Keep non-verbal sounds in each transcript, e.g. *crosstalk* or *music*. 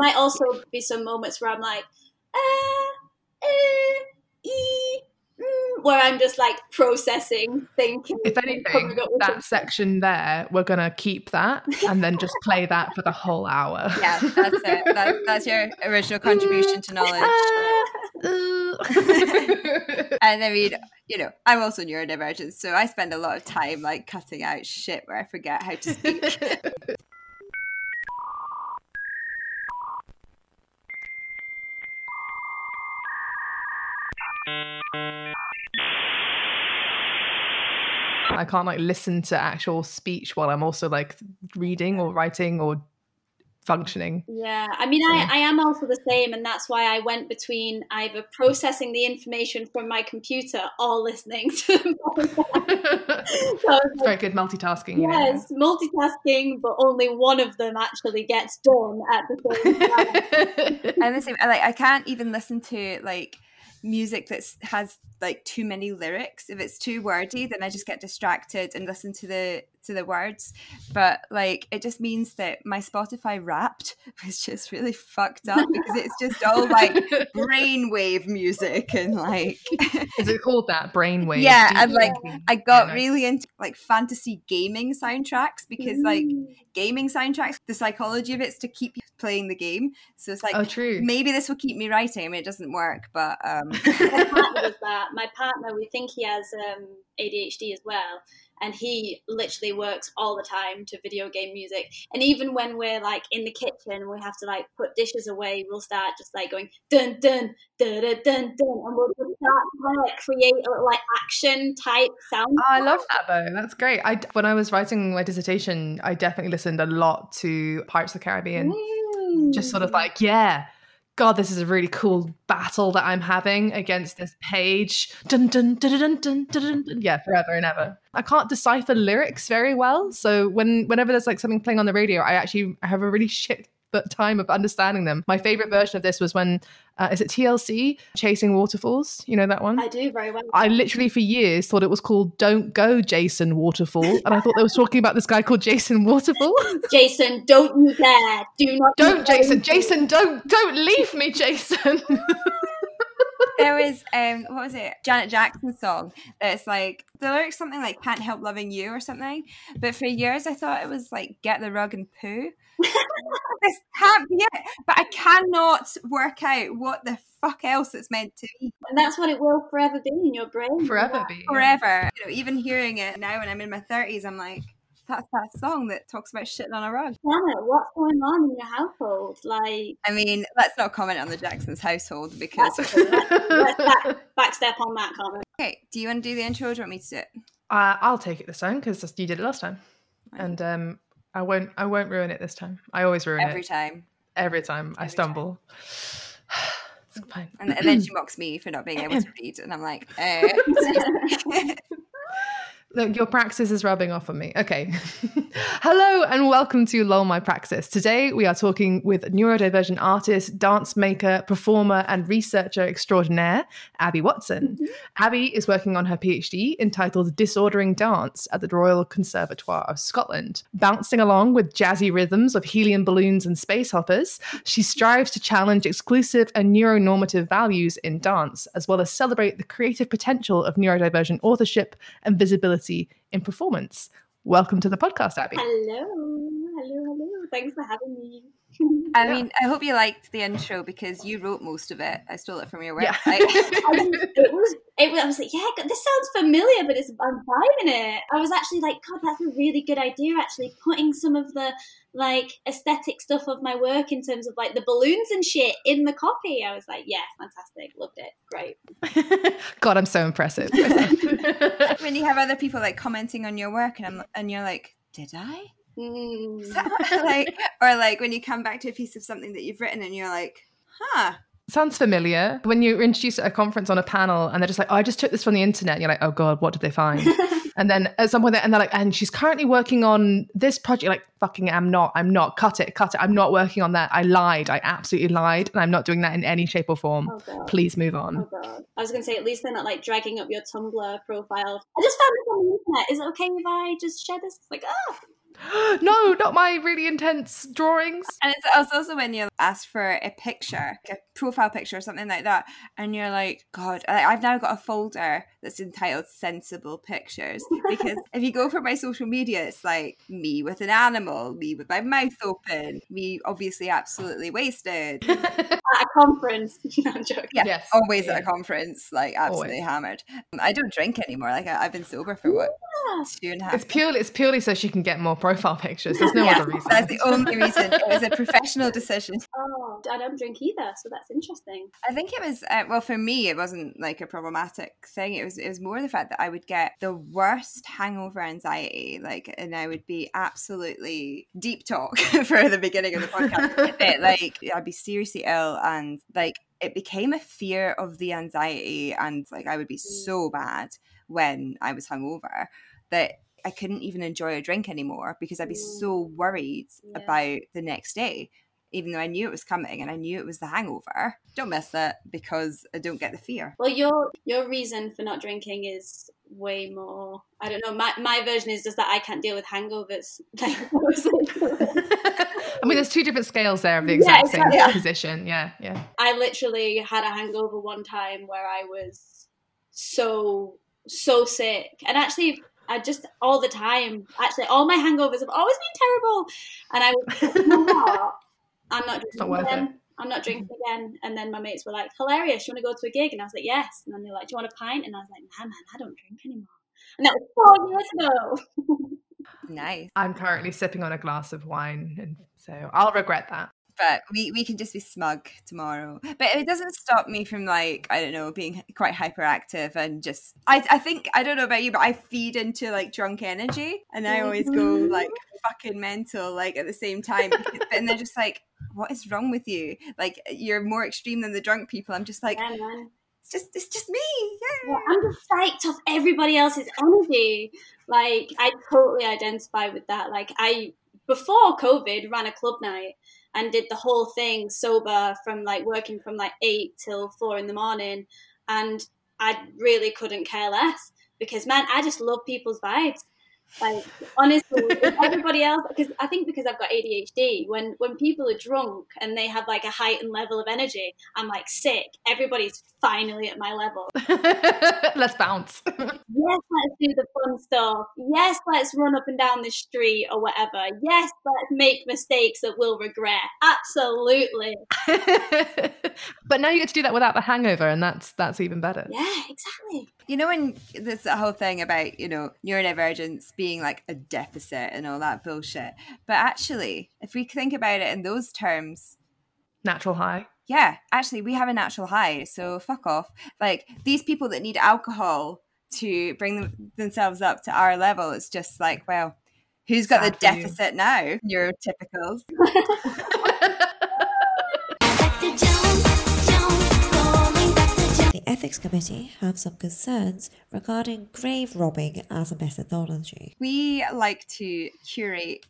might also be some moments where I'm like, uh, uh, e, mm, where I'm just like processing, thinking. If anything, that section there, we're gonna keep that and then just play that for the whole hour. *laughs* Yeah, that's it. That's, that's your original contribution to knowledge. *laughs* and I mean, you know, I'm also neurodivergent, so I spend a lot of time like cutting out shit where I forget how to speak. *laughs* I can't like listen to actual speech while I'm also like reading or writing or functioning. Yeah, I mean, I, I am also the same, and that's why I went between either processing the information from my computer or listening *laughs* to them. so like, very good multitasking. Yes, you know? multitasking, but only one of them actually gets done at the same time. *laughs* and the same, like I can't even listen to like music that has like too many lyrics. If it's too wordy then i just get distracted and listen to the to the words but like it just means that my spotify wrapped *laughs* was just really fucked up because it's just all like *laughs* brainwave music and like is it called that? Brainwave. Yeah and like i got yeah, really into like fantasy gaming soundtracks because like gaming soundtracks the psychology of it's to keep you playing the game. So it's like oh true. maybe this will keep me writing. I mean it doesn't work but um my partner *laughs* does that. My partner we think he has um adhd as well and he literally works all the time to video game music. And even when we're like in the kitchen, we have to like put dishes away. We'll start just like going dun dun dun dun dun, dun and we'll just start to like create a like action type sound. Oh, I love that though. That's great. I when I was writing my dissertation, I definitely listened a lot to Pirates of the Caribbean. Mm. Just sort of like yeah God, this is a really cool battle that I'm having against this page. Dun, dun, dun, dun, dun, dun, dun, Yeah, forever and ever. I can't decipher lyrics very well. So when whenever there's like something playing on the radio, I actually have a really shit time of understanding them. My favorite version of this was when uh, is it TLC Chasing Waterfalls? You know that one? I do very well. I literally for years thought it was called Don't Go Jason Waterfall, and I thought they were talking about this guy called Jason Waterfall. *laughs* Jason, don't you dare! Do not. Don't, Jason. Jason, don't don't leave me, Jason. *laughs* there was um what was it? Janet jackson song that's like the lyrics something like can't help loving you or something. But for years i thought it was like get the rug and poo. *laughs* This can't be it. But i cannot work out what the fuck else it's meant to be. And that's what it will forever be in your brain. Forever be forever. You know, even hearing it now when i'm in my 30s i'm like that's that song that talks about shitting on a rug. Anna, what's going on in your household? Like, I mean, let's not comment on the Jacksons' household because let's, *laughs* let's back, backstep on that comment. Okay, do you want to do the intro or do you want me to do it? Uh, I'll take it this time because you did it last time, right. and um, I won't. I won't ruin it this time. I always ruin every it every time. Every time I stumble. Time. *sighs* it's fine. And then she *clears throat* mocks me for not being able *clears throat* to read, and I'm like, eh. *laughs* *laughs* Look, your praxis is rubbing off on me. Okay. *laughs* Hello and welcome to Lol My Praxis. Today we are talking with neurodivergent artist, dance maker, performer, and researcher extraordinaire, Abby Watson. Mm-hmm. Abby is working on her PhD entitled Disordering Dance at the Royal Conservatoire of Scotland. Bouncing along with jazzy rhythms of helium balloons and space hoppers, she strives to challenge exclusive and neuronormative values in dance, as well as celebrate the creative potential of neurodivergent authorship and visibility in performance. Welcome to the podcast, Abby. Hello, hello, hello. Thanks for having me. *laughs* I mean, I hope you liked the intro because you wrote most of it. I stole it from your website. *laughs* Yeah. it was, it was, I was like, yeah, this sounds familiar, but it's, I'm finding it. I was actually like, God, that's a really good idea. Actually, putting some of the like aesthetic stuff of my work in terms of like the balloons and shit in the copy. I was like, yeah, fantastic, loved it, great. *laughs* God, I'm so impressive. When you have other people like commenting on your work, and I'm, and you're like, did I? Mm. *laughs* like or like when you come back to a piece of something that you've written and you're like, huh. Sounds familiar. When you're introduced at a conference on a panel and they're just like, oh, I just took this from the internet. And you're like, oh God, what did they find? *laughs* and then at some point, and they're like, and she's currently working on this project. Like, fucking, I'm not, I'm not. Cut it, cut it. I'm not working on that. I lied. I absolutely lied. And I'm not doing that in any shape or form. Oh Please move on. Oh God. I was going to say, at least they're not like dragging up your Tumblr profile. I just found this on the internet. Is it okay if I just share this? Like, oh, *gasps* no, not my really intense drawings. And it's also when you ask for a picture, like a profile picture or something like that, and you're like, God, I've now got a folder that's entitled Sensible Pictures. *laughs* Because if you go for my social media, it's like me with an animal, me with my mouth open, me obviously absolutely wasted. *laughs* At a conference. *laughs* no, I'm joking. Yeah, Yes. always Yeah. at a conference, like absolutely Always. hammered. I don't drink anymore. Like I, I've been sober for what Yeah. two and a half. It's purely it's purely so she can get more profile pictures. There's no Yeah, other reason. That's the only reason. It was a *laughs* professional decision. Oh, I don't drink either, so that's interesting. I think it was uh, well for me. It wasn't like a problematic thing. It was it was more the fact that I would get the worst hangover anxiety, like, and I would be absolutely deep talk *laughs* for the beginning of the podcast. It, *laughs* like I'd be seriously ill, and like it became a fear of the anxiety, and like I would be so bad when I was hungover that. I couldn't even enjoy a drink anymore because I'd be so worried Yeah. about the next day even though I knew it was coming and I knew it was the hangover. Don't miss it because I don't get the fear. Well, your your reason for not drinking is way more. I don't know. My my version is just that I can't deal with hangovers. *laughs* *laughs* I mean, there's two different scales there of the Yeah, exact exactly. same Yeah. position. Yeah, yeah. I literally had a hangover one time where I was so so sick, and actually. I just all the time. Actually, all my hangovers have always been terrible, and I was, you know what? I'm not *laughs* drinking not worth again. I'm not drinking again. And then my mates were like, "Hilarious! You want to go to a gig?" And I was like, "Yes." And then they're like, "Do you want a pint?" And I was like, "Nah, man, I don't drink anymore." And that was four years ago. *laughs* Nice. I'm currently sipping on a glass of wine, and so I'll regret that. But we, we can just be smug tomorrow. But it doesn't stop me from like, I don't know, being quite hyperactive and just I, I think I don't know about you, but I feed into like drunk energy and I always go mm-hmm. like fucking mental like at the same time. and they're just like, What is wrong with you? Like you're more extreme than the drunk people. I'm just like, yeah, it's just it's just me. Yeah. Yeah, I'm just psyched off everybody else's energy. Like I totally identify with that. Like I before COVID ran a club night and did the whole thing sober from like working from like eight till four in the morning and I really couldn't care less because man, I just love people's vibes. Like honestly, everybody else because I think because I've got ADHD, when when people are drunk and they have like a heightened level of energy, I'm like sick. Everybody's finally at my level. *laughs* Let's bounce. Yes, let's do the fun stuff. Yes, let's run up and down the street or whatever. Yes, let's make mistakes that we'll regret. Absolutely. *laughs* but now you get to do that without the hangover, and that's that's even better. Yeah, exactly. You know, when there's the whole thing about, you know, neurodivergence being like a deficit and all that bullshit. But actually, if we think about it in those terms, Natural high. yeah, actually, we have a natural high. So fuck off. Like these people that need alcohol to bring them, themselves up to our level, it's just like, well, who's got Sad the for you. deficit now? Neurotypicals. *laughs* *laughs* The Ethics Committee have some concerns regarding grave robbing as a methodology. We like to curate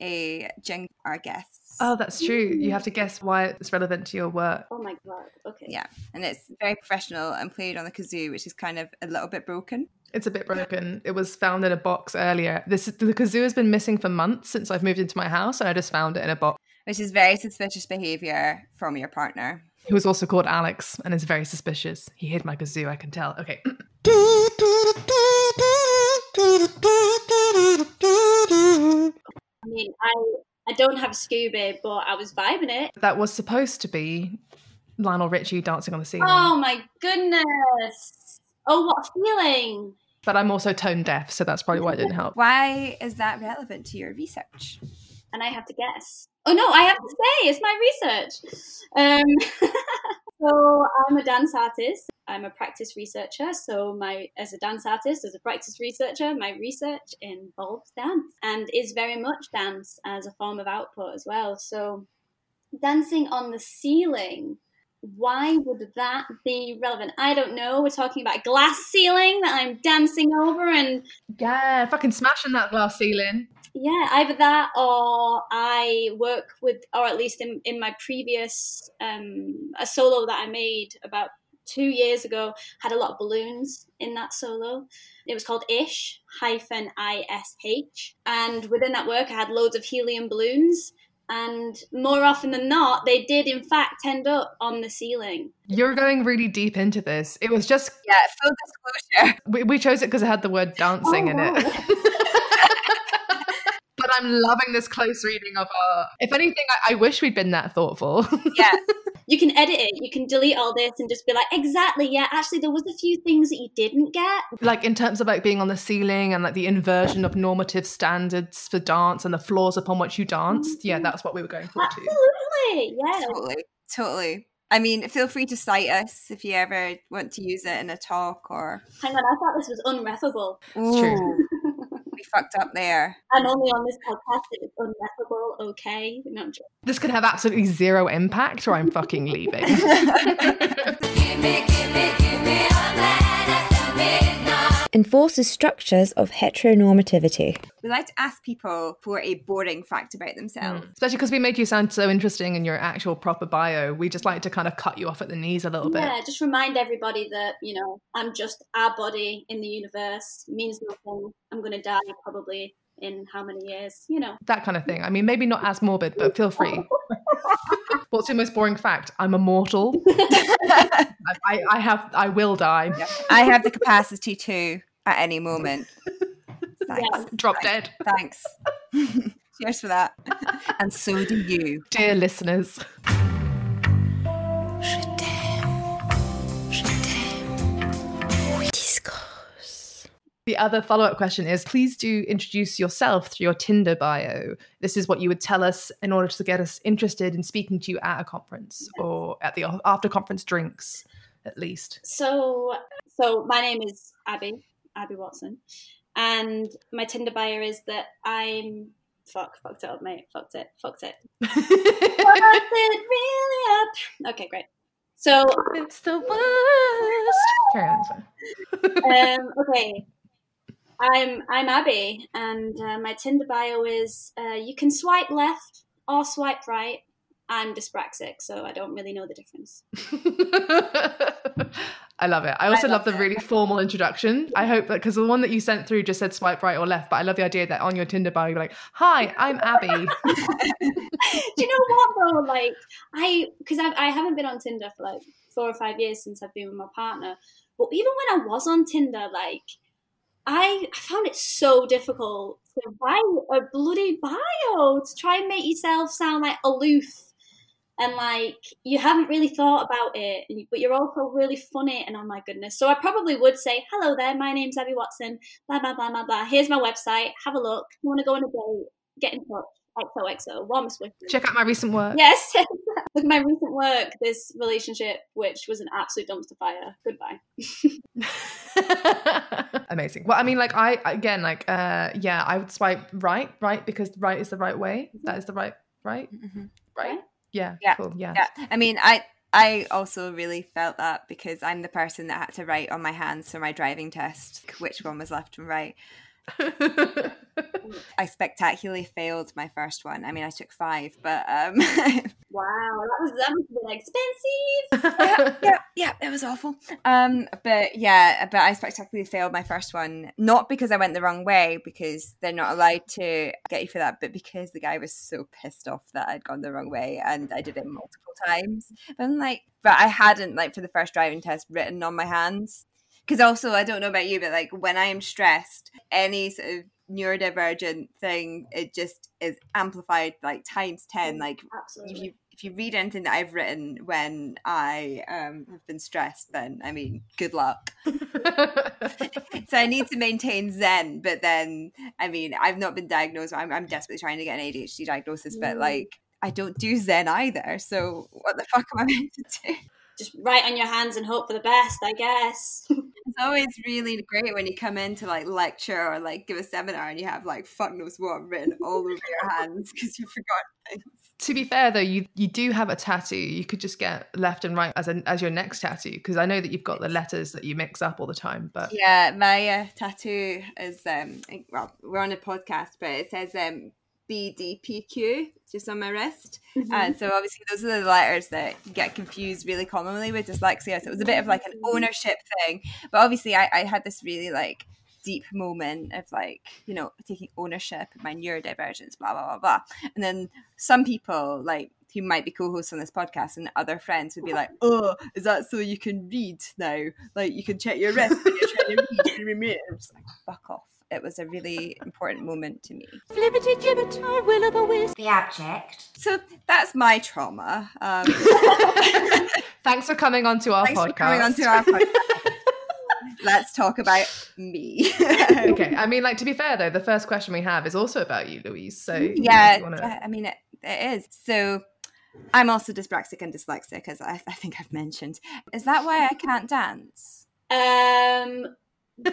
a jingle our guests. Oh, that's true. You have to guess why it's relevant to your work. Oh my god. Okay. Yeah, and it's very professional and played on the kazoo, which is kind of a little bit broken. It's a bit broken. It was found in a box earlier. This the kazoo has been missing for months since I've moved into my house, and I just found it in a box. which is very suspicious behavior from your partner. He was also called Alex, and is very suspicious. He hid my kazoo. I can tell. Okay. *clears throat* I mean, I I don't have Scooby, but I was vibing it. that was supposed to be Lionel Richie dancing on the ceiling, Oh my goodness. Oh, what a feeling. but I'm also tone deaf, so that's probably why it didn't help. Why is that relevant to your research? And I have to guess. Oh no, I have to say it's my research. Um, *laughs* so I'm a dance artist. I'm a practice researcher. So my as a dance artist, as a practice researcher, my research involves dance and is very much dance as a form of output as well. So dancing on the ceiling. Why would that be relevant? I don't know. We're talking about a glass ceiling that I'm dancing over and Yeah, fucking smashing that glass ceiling. yeah either that or i work with or at least in, in my previous um a solo that i made about two years ago had a lot of balloons in that solo. It was called Ish hyphen I S H, and within that work, I had loads of helium balloons. And more often than not, they did in fact end up on the ceiling. You're going really deep into this. It was just Yeah, full disclosure. we, we chose it because it had the word dancing Oh, in wow. it. But I'm loving this close reading of our. If anything, I, I wish we'd been that thoughtful. *laughs* Yeah, You can edit it. You can delete all this and just be like, exactly. Yeah, actually, there was a few things that you didn't get. like in terms of like being on the ceiling and like the inversion of normative standards for dance and the floors upon which you danced. Yeah, mm-hmm. that's what we were going for too. Absolutely. Yeah. totally, totally. I mean, feel free to cite us if you ever want to use it in a talk or. Hang on, I thought this was unreffable. It's true. Ooh, we fucked up there. I'm only on this podcast if it's unreffable. Okay. No, I'm. This could have absolutely zero impact, or I'm fucking leaving. *laughs* *laughs* enforces structures of heteronormativity. We like to ask people for a boring fact about themselves. Hmm. Especially because we made you sound so interesting in your actual proper bio. We just like to kind of cut you off at the knees a little bit. Yeah, just remind everybody that, you know, I'm just our body in the universe, means nothing. I'm going to die probably in how many years, you know. That kind of thing. I mean, maybe not as morbid, but feel free. *laughs* What's your most boring fact? I'm immortal. I, *laughs* *laughs* I, I have. I will die. I have the capacity to at any moment. *laughs* Thanks. Yeah. Drop dead. Thanks. *laughs* Cheers for that. *laughs* And so do you. Dear listeners, Discourse. the other follow up question is please do introduce yourself through your Tinder bio. This is what you would tell us in order to get us interested in speaking to you at a conference or at the after conference drinks, at least. So, so my name is Abby, Abby Watson, and my Tinder bio is that I'm fuck, fucked it up, mate, fucked it, fucked it, *laughs* fucked it really up. Okay, great. So, it's the worst. Carry on. sorry. um, okay, I'm I'm Abby, and uh, my Tinder bio is uh, you can swipe left or swipe right. I'm dyspraxic, so I don't really know the difference. *laughs* I love it. I also love, love the it. really formal introduction. *laughs* I hope that because the one that you sent through just said swipe right or left, but I love the idea that on your Tinder bio you're like, "Hi, I'm Abby." *laughs* Do you know what though? Like I, because I, I haven't been on Tinder for like four or five years since I've been with my partner. But even when I was on Tinder, like I, I found it so difficult to write a bloody bio to try and make yourself sound like aloof and like you haven't really thought about it, but you're also really funny. And oh my goodness, so I probably would say, "Hello there, my name's Abby Watson." Blah blah blah blah blah. Here's my website. Have a look. You want to go on a date? Get in touch. XOXO. Warmest wishes. Check out my recent work. Yes. *laughs* Look at my recent work, this relationship, which was an absolute dumpster fire. Goodbye. *laughs* Amazing. Well, I mean, like I again, like uh, yeah, I would swipe right, right, because right is the right way. That is the right, right, Mhm. right. Right. Yeah. Yeah. Cool. Yeah. Yeah. I mean, I I also really felt that because I'm the person that had to write on my hands for my driving test which *laughs* one was left and right. *laughs* I spectacularly failed my first one. I mean, I took five, but um, *laughs* Wow, that was that must have been expensive. yeah, yeah, yeah, it was awful. Um, but yeah, but I spectacularly failed my first one, not because I went the wrong way, because they're not allowed to get you for that, but because the guy was so pissed off that I'd gone the wrong way and I did it multiple times. But I'm like, but I hadn't like for the first driving test written on my hands. Because also, I don't know about you, but like when I am stressed, any sort of neurodivergent thing, it just is amplified like times ten. Like if you if you read anything that I've written when I um, have been stressed, then I mean, good luck. *laughs* so I need to maintain Zen, but then I mean, I've not been diagnosed. I'm, I'm desperately trying to get an ADHD diagnosis, but Mm. like I don't do Zen either. So what the fuck am I *laughs* meant to do? Just write on your hands and hope for the best, I guess. *laughs* It's always really great when you come in to like lecture or like give a seminar and you have like fuck knows what written all over your hands because you forgot things. to be fair though, you you do have a tattoo. You could just get left and right as an as your next tattoo because I know that you've got the letters that you mix up all the time. But Yeah, my uh, tattoo is um well, we're on a podcast, but it says um BDPQ, just on my wrist. Mm-hmm. And so obviously those are the letters that get confused really commonly with dyslexia. So it was a bit of like an Mm-hmm. ownership thing. But obviously I, I had this really like deep moment of like, you know, taking ownership of my neurodivergence, blah, blah, blah, blah. And then some people like who might be co-hosts on this podcast and other friends would be like, *laughs* oh, is that so you can read now? Like you can check your wrist when you're trying to read. *laughs* I'm just like, fuck off. It was a really important moment to me. The abject. So that's my trauma. Um, *laughs* Thanks for coming on to our thanks podcast. for coming onto our podcast. Let's talk about me. okay, I mean, like to be fair though, the first question we have is also about you, Louise. So you know, yeah, you wanna- I mean, it, it is. So I'm also dyspraxic and dyslexic, as I, I think I've mentioned. Is that why I can't dance? Um, *laughs*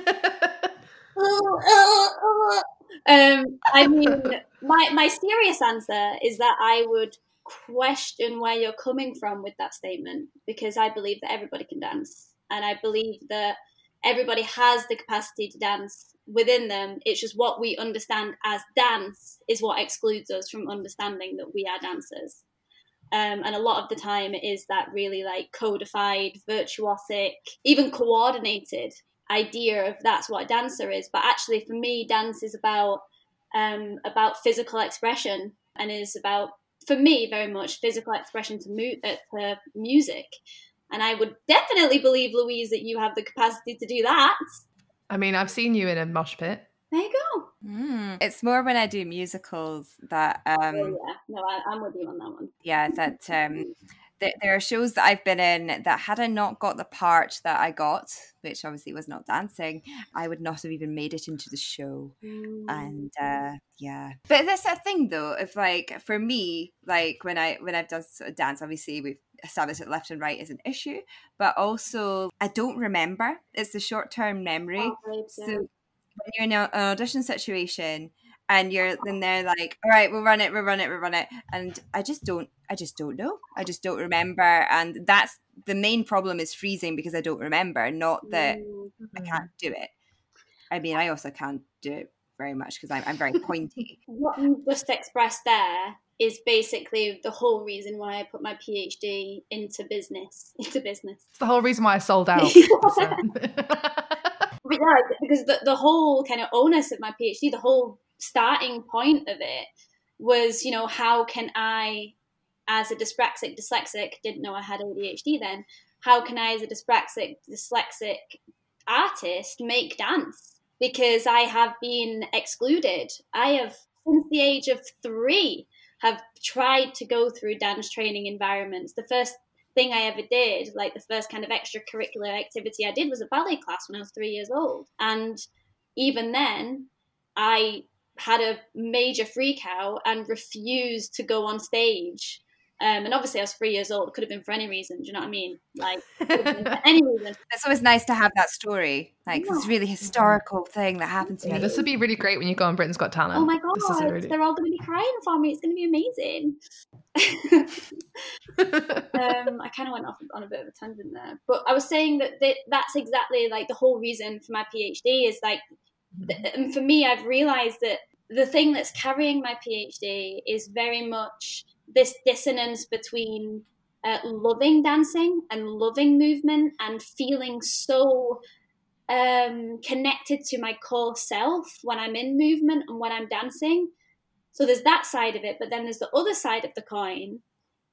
um, I mean, my my serious answer is that I would question where you're coming from with that statement because I believe that everybody can dance, and I believe that everybody has the capacity to dance within them. It's just what we understand as dance is what excludes us from understanding that we are dancers. Um, and a lot of the time it is that really like codified, virtuosic, even coordinated idea of that's what a dancer is. But actually, for me, dance is about um, about physical expression and is about, for me, very much physical expression to, mu- uh, to music. And I would definitely believe, Louise, that you have the capacity to do that. I mean, I've seen you in a mosh pit. There you go. Mm. It's more when I do musicals that, um, oh, yeah. No, I, I'm with you on that one. yeah, that um, th- there are shows that I've been in that had I not got the part that I got, which obviously was not dancing, I would not have even made it into the show. and uh yeah but that's a thing though if like for me like when i when i've done sort of dance obviously we've established that left and right is an issue but also i don't remember it's the short-term memory Oh, right, so yeah. When you're in an audition situation and you're then they're like all right we'll run it we'll run it we'll run it and i just don't i just don't know i just don't remember and that's the main problem is freezing because i don't remember not that Mm. i can't do it i mean i also can't do it very much because I'm, I'm very *laughs* pointy what you just expressed there is basically the whole reason why I put my PhD into business. *laughs* Into business. It's the whole reason why I sold out. *laughs* But yeah, because the, the whole kind of onus of my PhD, the whole starting point of it was, you know, how can I, as a dyspraxic dyslexic, didn't know I had ADHD then, how can I, as a dyspraxic dyslexic artist, make dance? Because I have been excluded. I have, since the age of three, have tried to go through dance training environments. The first thing I ever did, like the first kind of extracurricular activity I did was a ballet class when I was three years old. And even then, I had a major freak out and refused to go on stage. Um, and obviously, I was three years old. It could have been for any reason. Do you know what I mean? Like, *laughs* it could have been for any reason. it's always nice to have that story like this Yeah. really historical thing that happened to yeah, me this would be really great when you go on Britain's Got Talent. Oh my This is a god, really- they're all going to be crying for me. It's going to be amazing. *laughs* um, I kind of went off on a bit of a tangent there, but I was saying that th- that's exactly like the whole reason for my PhD is like, th- and for me, I've realized that the thing that's carrying my PhD is very much this dissonance between uh, loving dancing and loving movement and feeling so um, connected to my core self when I'm in movement and when I'm dancing. So there's that side of it, but then there's the other side of the coin,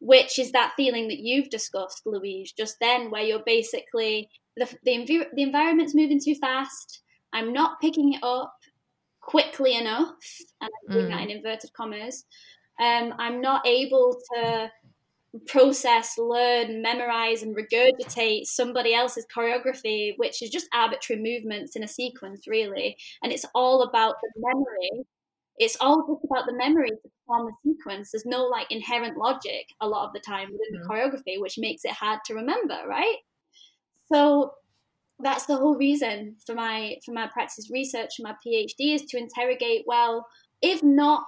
which is that feeling that you've discussed, Louise, just then, where you're basically the the, envi- the environment's moving too fast. I'm not picking it up quickly enough, and I'm doing that in inverted commas. Um, I'm not able to process, learn, memorize, and regurgitate somebody else's choreography, which is just arbitrary movements in a sequence, really. And it's all about the memory. It's all just about the memory to perform the sequence. There's no like inherent logic a lot of the time within the choreography, which makes it hard to remember, right? So that's the whole reason for my for my practice research and my PhD is to interrogate well, if not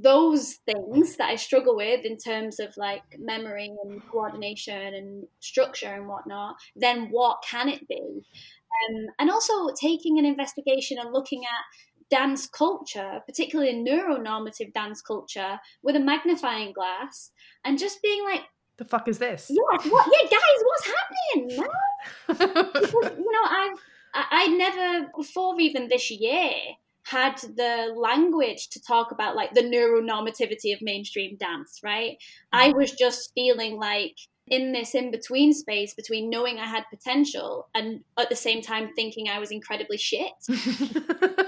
those things that I struggle with in terms of like memory and coordination and structure and whatnot, then what can it be? Um, and also taking an investigation and looking at dance culture, particularly neuronormative dance culture, with a magnifying glass and just being like, the fuck is this? Yeah, what? Yeah, guys, what's happening? Man? *laughs* because, you know, I've I, I never before even this year had the language to talk about like the neuronormativity of mainstream dance, right? I mm-hmm. was just feeling like in this in between space between knowing I had potential and at the same time thinking I was incredibly shit. *laughs*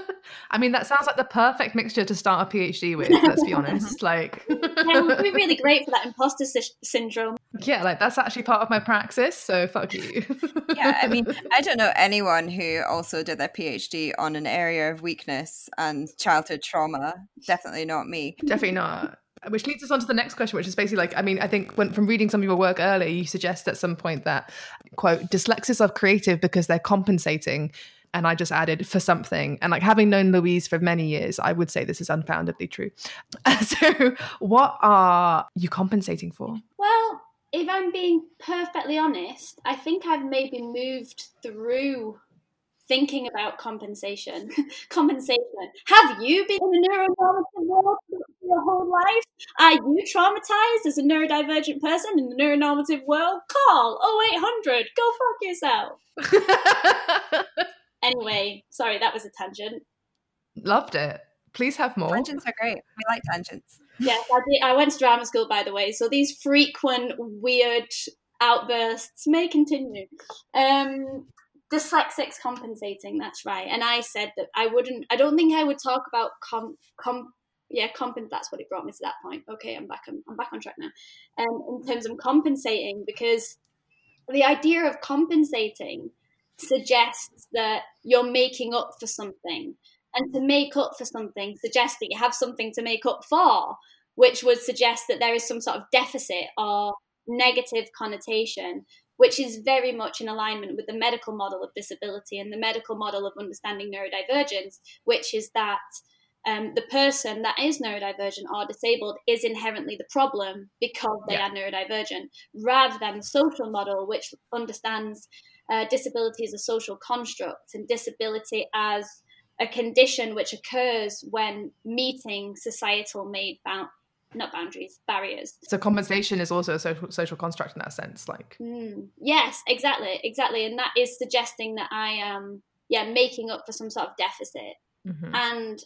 I mean, that sounds like the perfect mixture to start a PhD with. Let's be honest. *laughs* Like, yeah, it would be really great for that imposter sy- syndrome. Yeah, like that's actually part of my praxis. So fuck you. yeah, I mean, *laughs* I don't know anyone who also did their PhD on an area of weakness and childhood trauma. Definitely not me. Definitely not which leads us on to the next question, which is basically like, I mean, I think when, from reading some of your work earlier, you suggest at some point that, quote, dyslexics are creative because they're compensating. And I just added for something. And like having known Louise for many years, I would say this is unfoundedly true. *laughs* so, what are you compensating for? Well, if I'm being perfectly honest, I think I've maybe moved through thinking about compensation. *laughs* compensation. Have you been in the neuronormative world your whole life? Are you traumatized as a neurodivergent person in the neuronormative world? Call 0800. Go fuck yourself. *laughs* anyway, sorry, that was a tangent. Loved it. Please have more. Tangents are great. We like tangents. Yes, I, did, I went to drama school, by the way. So these frequent, weird outbursts may continue. Um, dyslexics compensating that's right. And i said that i wouldn't i don't think i would talk about com, com yeah compens that's what it brought me to that point. Okay i'm back on i'm back on track now. Um in terms of compensating because the idea of compensating suggests that you're making up for something. And to make up for something suggests that you have something to make up for which would suggest that there is some sort of deficit or negative connotation which is very much in alignment with the medical model of disability and the medical model of understanding neurodivergence, which is that um, the person that is neurodivergent or disabled is inherently the problem because they yeah. are neurodivergent, rather than the social model, which understands uh, disability as a social construct and disability as a condition which occurs when meeting societal made bound not boundaries, barriers. So compensation is also a social social construct in that sense, like. Mm, yes, exactly, exactly, and that is suggesting that I am, yeah, making up for some sort of deficit, mm-hmm. and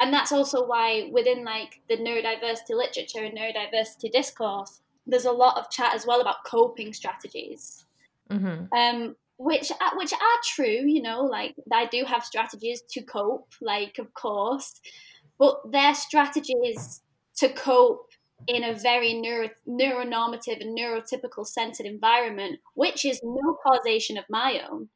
and that's also why within like the neurodiversity literature and neurodiversity discourse, there's a lot of chat as well about coping strategies. Mm-hmm. Um, which which are true, you know, like I do have strategies to cope, like of course, but their strategies to cope in a very neuro, neuronormative and neurotypical centered environment, which is no causation of my own.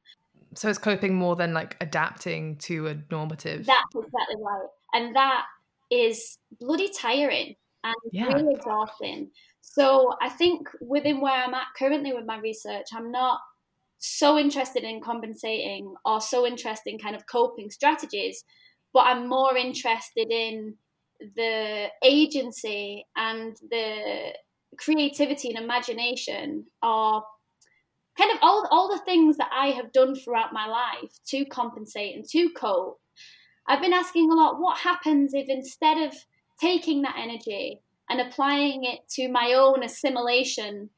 So it's coping more than like adapting to a normative. That's exactly right. And that is bloody tiring and yeah. really exhausting. So I think within where I'm at currently with my research, I'm not so interested in compensating or so interested in kind of coping strategies, but I'm more interested in the agency and the creativity and imagination are kind of all, all the things that I have done throughout my life to compensate and to cope. I've been asking a lot what happens if instead of taking that energy and applying it to my own assimilation,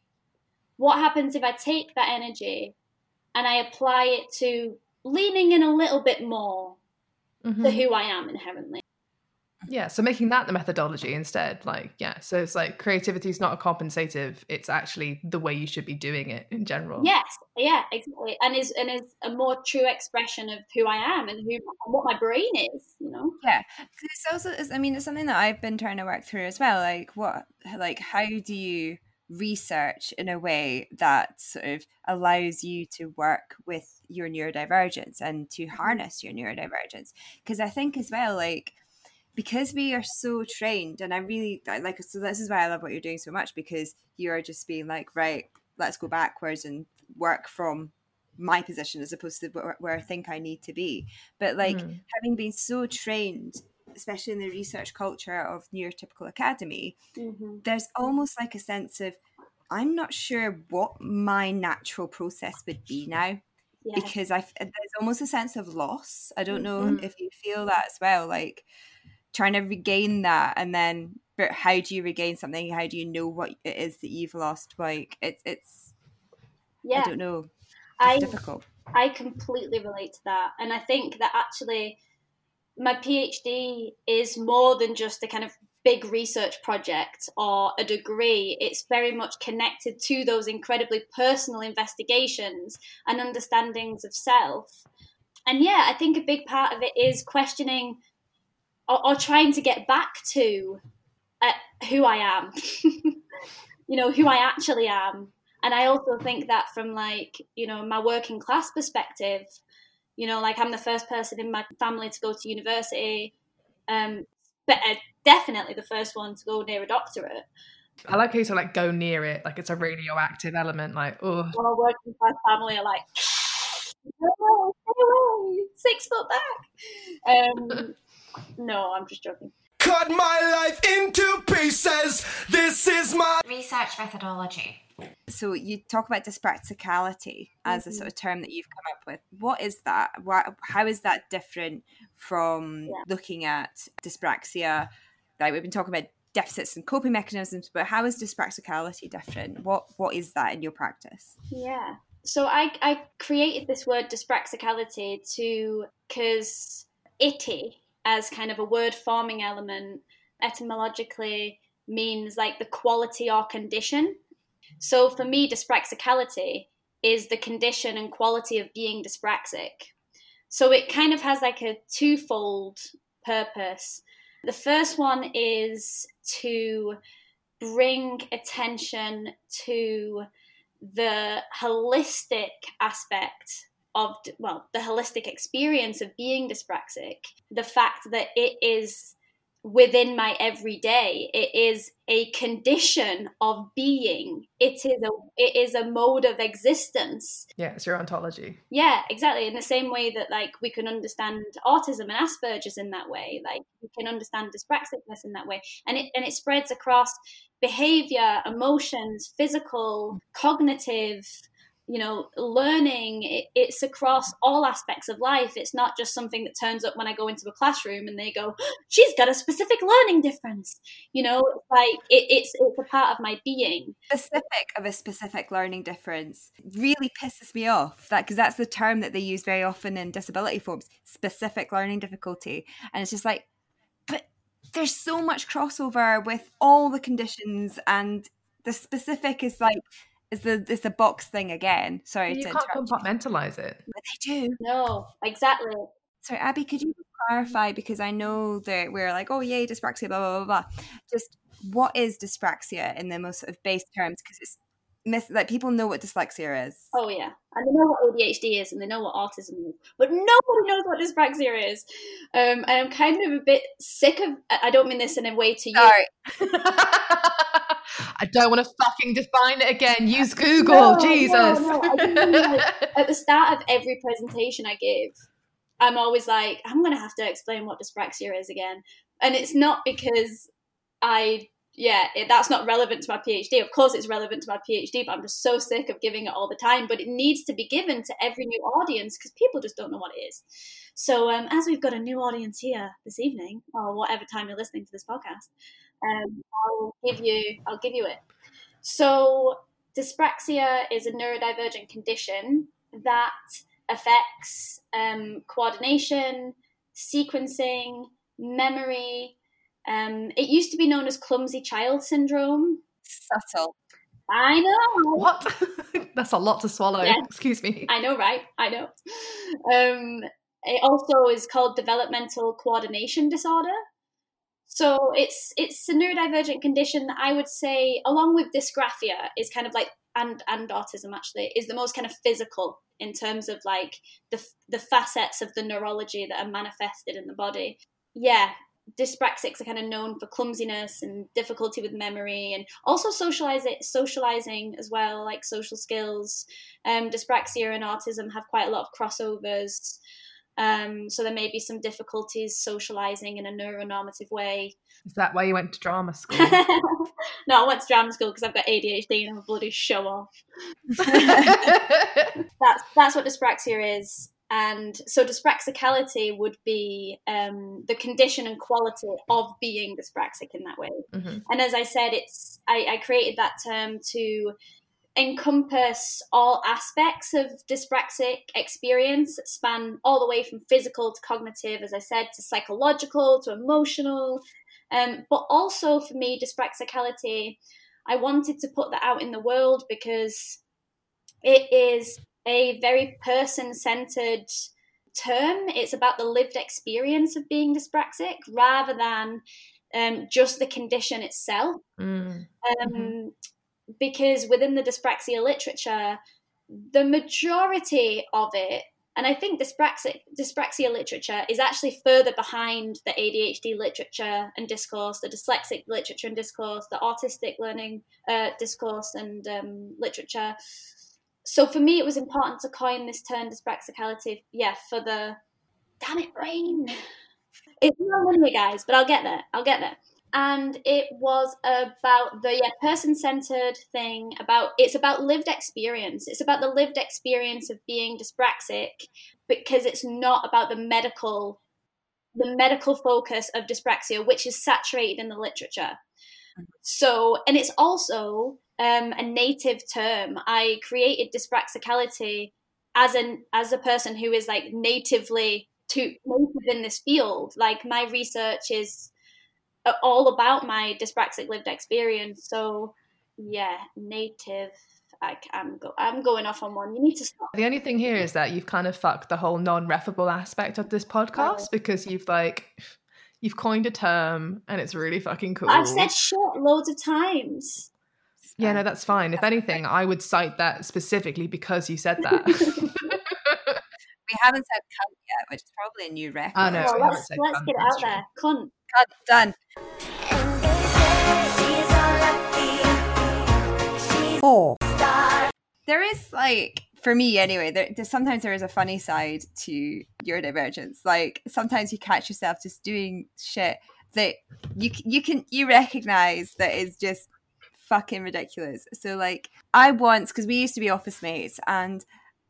what happens if I take that energy and I apply it to leaning in a little bit more mm-hmm. to who I am inherently? Yeah, so making that the methodology instead, like, yeah, so it's like creativity is not a compensative; it's actually the way you should be doing it in general. Yes, yeah, exactly, and is and is a more true expression of who I am and who and what my brain is, you know. Yeah, it's also, I mean, it's something that I've been trying to work through as well. Like, what, like, how do you research in a way that sort of allows you to work with your neurodivergence and to mm-hmm. harness your neurodivergence? Because I think as well, like because we are so trained and i really like so this is why i love what you're doing so much because you're just being like right let's go backwards and work from my position as opposed to where, where i think i need to be but like mm. having been so trained especially in the research culture of neurotypical academy mm-hmm. there's almost like a sense of i'm not sure what my natural process would be now Yeah. because i there's almost a sense of loss. I don't know Mhm. if you feel that as well, like trying to regain that, and then but how do you regain something? How do you know what it is that you've lost? Like it's it's yeah. I don't know. It's I difficult. I completely relate to that. And I think that actually my PhD is more than just a kind of big research project or a degree. It's very much connected to those incredibly personal investigations and understandings of self. And yeah, I think a big part of it is questioning or, or trying to get back to uh, who I am, *laughs* you know, who I actually am and I also think that from like you know my working class perspective, you know, like I'm the first person in my family to go to university, um, but uh, definitely the first one to go near a doctorate. I like how you like go near it, like it's a radioactive element. Like, oh, While working class family are like, *laughs* no, six foot back. Um, no, I'm just joking. Cut my life into pieces. This is my Research methodology. So you talk about dyspraxicality as a sort of term that you've come up with. What is that? Why, how is that different from Yeah. looking at dyspraxia? Like we've been talking about deficits and coping mechanisms, but how is dyspraxicality different? What what is that in your practice? Yeah. So I, I created this word dyspraxicality to because itty as kind of a word forming element etymologically means like the quality or condition. So for me, dyspraxicality is the condition and quality of being dyspraxic. So it kind of has like a twofold purpose. The first one is to bring attention to the holistic aspect of well the holistic experience of being dyspraxic the fact that it is within my everyday it is a condition of being. It is a it is a mode of existence. Yeah, it's your ontology. yeah exactly. In the same way that like we can understand autism and asperger's in that way like we can understand dyspraxicness in that way. And it and it spreads across behavior emotions physical cognitive you know learning it, it's across all aspects of life it's not just something that turns up when i go into a classroom and they go *gasps* she's got a specific learning difference you know like it, it's it's a part of my being Specific of a specific learning difference really pisses me off. That because that's the term that they use very often in disability forms. Specific learning difficulty, and it's just like, but there's so much crossover with all the conditions, and the specific is like is the is the box thing again. Sorry You to can't interrupt. compartmentalize it. But they do. no exactly Sorry, Abby, could you clarify because I know that we're like, oh yay, dyspraxia, blah blah blah blah. Just what is dyspraxia in the most sort of base terms? Because it's mis- like people know what dyslexia is. Oh yeah, and they know what ADHD is, and they know what autism is, but nobody knows what dyspraxia is. Um, and I'm kind of a bit sick of. I I don't mean this in a way to you. Sorry, *laughs* I don't want to fucking define it again. Use Google, No, Jesus. no, no, mean, like, At the start of every presentation I give, I'm always like, I'm going to have to explain what dyspraxia is again, and it's not because I. Yeah, it, that's not relevant to my PhD. Of course, it's relevant to my PhD, but I'm just so sick of giving it all the time. But it needs to be given to every new audience because people just don't know what it is. So, um, as we've got a new audience here this evening, or whatever time you're listening to this podcast, um, I'll give you I'll give you it. So, dyspraxia is a neurodivergent condition that affects um, coordination, sequencing, memory. Um, it used to be known as clumsy child syndrome. subtle. I know. What? *laughs* That's a lot to swallow. Excuse me. I know, right? I know. Um, it also is called developmental coordination disorder. So it's it's a neurodivergent condition that I would say, along with dysgraphia, is kind of like and and autism actually is the most kind of physical in terms of like the the facets of the neurology that are manifested in the body. Yeah, dyspraxics are kind of known for clumsiness and difficulty with memory and also socializing socializing as well like social skills um, dyspraxia and autism have quite a lot of crossovers Um, so there may be some difficulties socializing in a neuronormative way. Is that why you went to drama school? *laughs* no, I went to drama school because I've got ADHD and I'm a bloody show off. *laughs* That's that's what dyspraxia is. And so dyspraxicality would be um, the condition and quality of being dyspraxic in that way. Mhm. And as I said, it's I, I created that term to encompass all aspects of dyspraxic experience that span all the way from physical to cognitive, as I said, to psychological to emotional. Um, but also for me, dyspraxicality, I wanted to put that out in the world because it is a very person centered term. It's about the lived experience of being dyspraxic rather than um, just the condition itself. Mm. Um, Because within the dyspraxia literature, the majority of it, and I think dyspraxic, dyspraxia literature is actually further behind the ADHD literature and discourse, the dyslexic literature and discourse, the autistic learning uh, discourse and um, literature. So for me, it was important to coin this term dyspraxicality, yeah, for the damn it, rain. It's not linear, guys, but I'll get there. I'll get there. And it was about the yeah, person-centered thing. About it's about lived experience. It's about the lived experience of being dyspraxic because it's not about the medical, the medical focus of dyspraxia, which is saturated in the literature. So, and it's also um, a native term. I created dyspraxicality as an as a person who is like natively to native in this field. Like my research is Uh, all about my dyspraxic lived experience. So, yeah, native. I, I'm go, I'm going off on one. You need to stop. The only thing here is that you've kind of fucked the whole non-refable aspect of this podcast Oh. because you've like you've coined a term and it's really fucking cool. I've said shit loads of times. yeah, no, that's fine. If anything, I would cite that specifically because you said that. *laughs* We haven't said cunt yet, which is probably a new record. Oh, no. Well, let's let's get it out true. there. Cunt. Done. Four. There is like for me anyway. There, there's sometimes there is a funny side to your divergence Like sometimes you catch yourself just doing shit that you you can you recognize that is just fucking ridiculous. So like I once because we used to be office mates and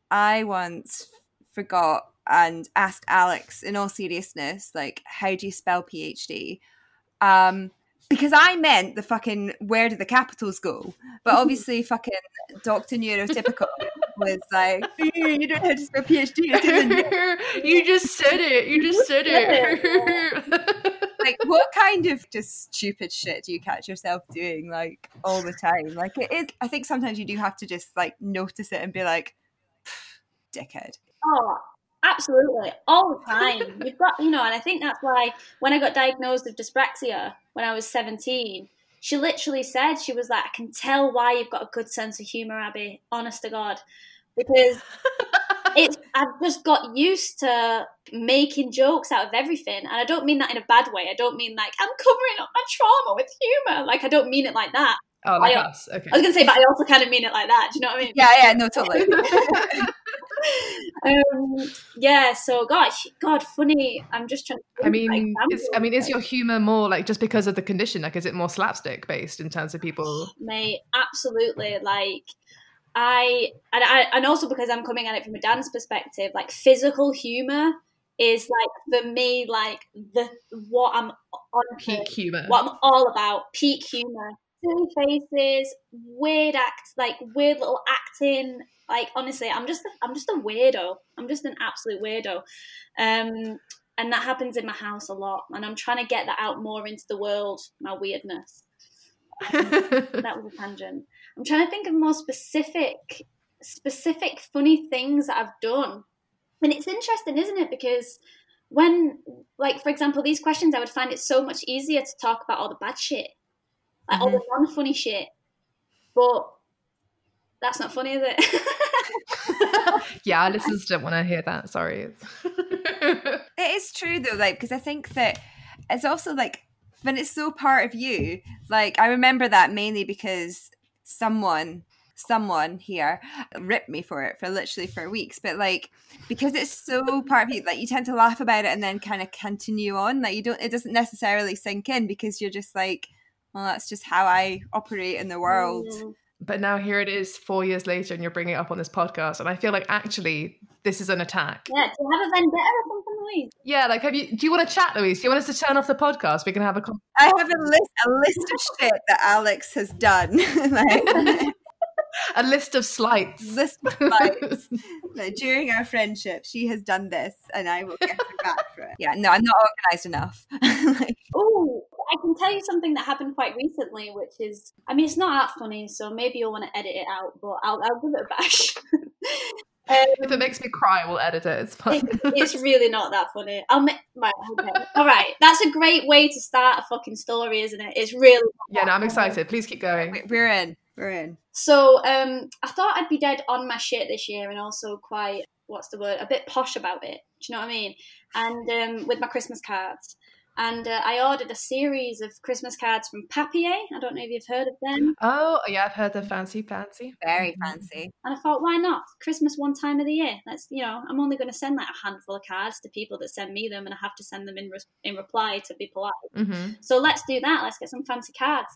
I once forgot and ask Alex in all seriousness like how do you spell PhD? Um because I meant the fucking where do the capitals go? But *laughs* obviously fucking Dr. Neurotypical *laughs* was like, *laughs* you don't know how to spell PhD. You just said it. You just said it. like what kind of just stupid shit do you catch yourself doing like all the time like it is i think sometimes you do have to just like notice it and be like dickhead Oh, absolutely. All the *laughs* time. You've got, you know, and I think that's why when I got diagnosed with dyspraxia when I was 17, she literally said, she was like, I can tell why you've got a good sense of humor, Abby, honest to God. Because *laughs* it's, I've just got used to making jokes out of everything. And I don't mean that in a bad way. I don't mean like, I'm covering up my trauma with humor. Like, I don't mean it like that. oh, like I- us. Okay. I was going to say, but I also kind of mean it like that. Do you know what I mean? yeah yeah no totally *laughs* um, yeah, so gosh, God, funny. I'm just trying. To I mean, is, I mean, is your humor more like just because of the condition? Like, is it more slapstick based in terms of people? mate? Absolutely. Like, I and I and also because I'm coming at it from a dance perspective, like physical humor is like for me like the what I'm on Peak humor. what I'm all about. Peak humor, silly faces, weird acts, like weird little acting. Like honestly, I'm just I'm just a weirdo. I'm just an absolute weirdo, um, and that happens in my house a lot. And I'm trying to get that out more into the world. My weirdness. *laughs* That was a tangent. I'm trying to think of more specific, specific funny things that I've done, and it's interesting, isn't it? Because when, like, for example, these questions, I would find it so much easier to talk about all the bad shit, like all the non-funny shit. But that's not funny, is it? *laughs* yeah, our listeners don't want to hear that. Sorry. *laughs* it is true though like because i think that it's also like when it's so part of you like i remember that mainly because someone someone here ripped me for it for literally for weeks. But like because it's so part of you, like you tend to laugh about it and then kind of continue on. Like you don't, it doesn't necessarily sink in because you're just like, well, that's just how I operate in the world. Mm. But now here it is, four years later, and you're bringing it up on this podcast, and I feel like actually this is an attack. Yeah, do you have a vendetta or something, Louise? Yeah, like have you? Do you want to chat, Louise? Do you want us to turn off the podcast? We can have a. Con- I have a list, a list of shit that Alex has done. *laughs* like, *laughs* a list of slights. list of lies. *laughs* Like, during our friendship, she has done this, and I will get her back for it. Yeah, no, I'm not organized enough. like, Oh, I can tell you something that happened quite recently, which is, I mean, it's not that funny, so maybe you'll want to edit it out, but I'll, I'll give it a bash. *laughs* um, If it makes me cry, we'll edit it. It's fine. it- it's really not that funny. I'll make, right, okay. All right. That's a great way to start a fucking story, isn't it? It's really yeah, no, I'm excited. Please keep going. we're in. We're in. So um, I thought I'd be dead on my shit this year and also quite, what's the word, a bit posh about it. Do you know what I mean? And um, with my Christmas cards. And uh, I ordered a series of Christmas cards from Papier. I don't know if you've heard of them. Oh, yeah, I've heard the fancy, fancy. Very fancy. And I thought, why not? Christmas one time of the year. That's you know, I'm only going to send like a handful of cards to people that send me them, and I have to send them in re- in reply to be polite. hmm So let's do that. Let's get some fancy cards.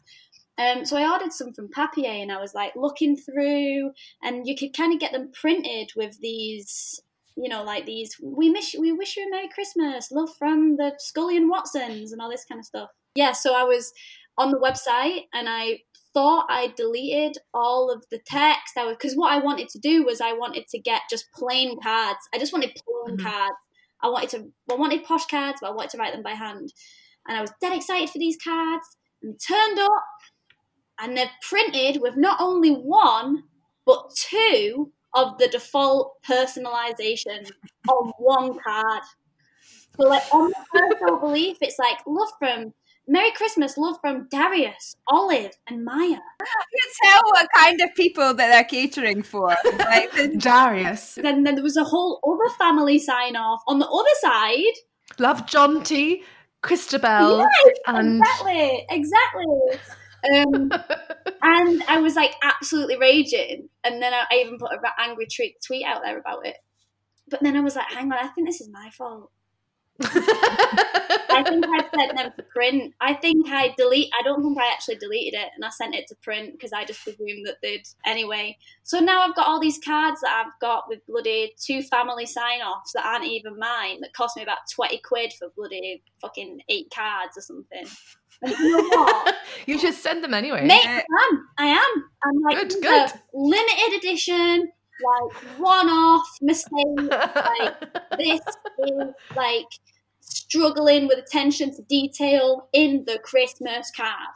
Um, so I ordered some from Papier, and I was like looking through, and you could kind of get them printed with these, you know, like these. We miss, we wish you a Merry Christmas, love from the Scully and Watsons, and all this kind of stuff. Yeah, so I was on the website, and I thought I deleted all of the text. I was because what I wanted to do was I wanted to get just plain cards. I just wanted plain Mhm. cards. I wanted to, I wanted posh cards, but I wanted to write them by hand. And I was dead excited for these cards. And turned up, and they're printed with not only one but two of the default personalization on one card. So, like on the personal belief, it's like love from Merry Christmas, love from Darius, Olive, and Maya. You can tell what kind of people that they're catering for. Like, the- Darius. Then, then there was a whole other family sign off on the other side. Love John T, Christabel, Yes, and exactly, exactly. Um, *laughs* and I was like absolutely raging, and then I, I even put an angry tweet, tweet out there about it. But then I was like, hang on, I think this is my fault. *laughs* I think I sent them to print. I think I delete. I don't think I actually deleted it, and I sent it to print because I just presumed that they'd anyway. So now I've got all these cards that I've got with bloody two family sign-offs that aren't even mine. That cost me about twenty quid for bloody fucking eight cards or something. And you know *laughs* you should send them anyway. Mate, I am. I am. I'm like Good, good. limited edition, like one-off mistake. Like *laughs* this is like struggling with attention to detail in the Christmas card.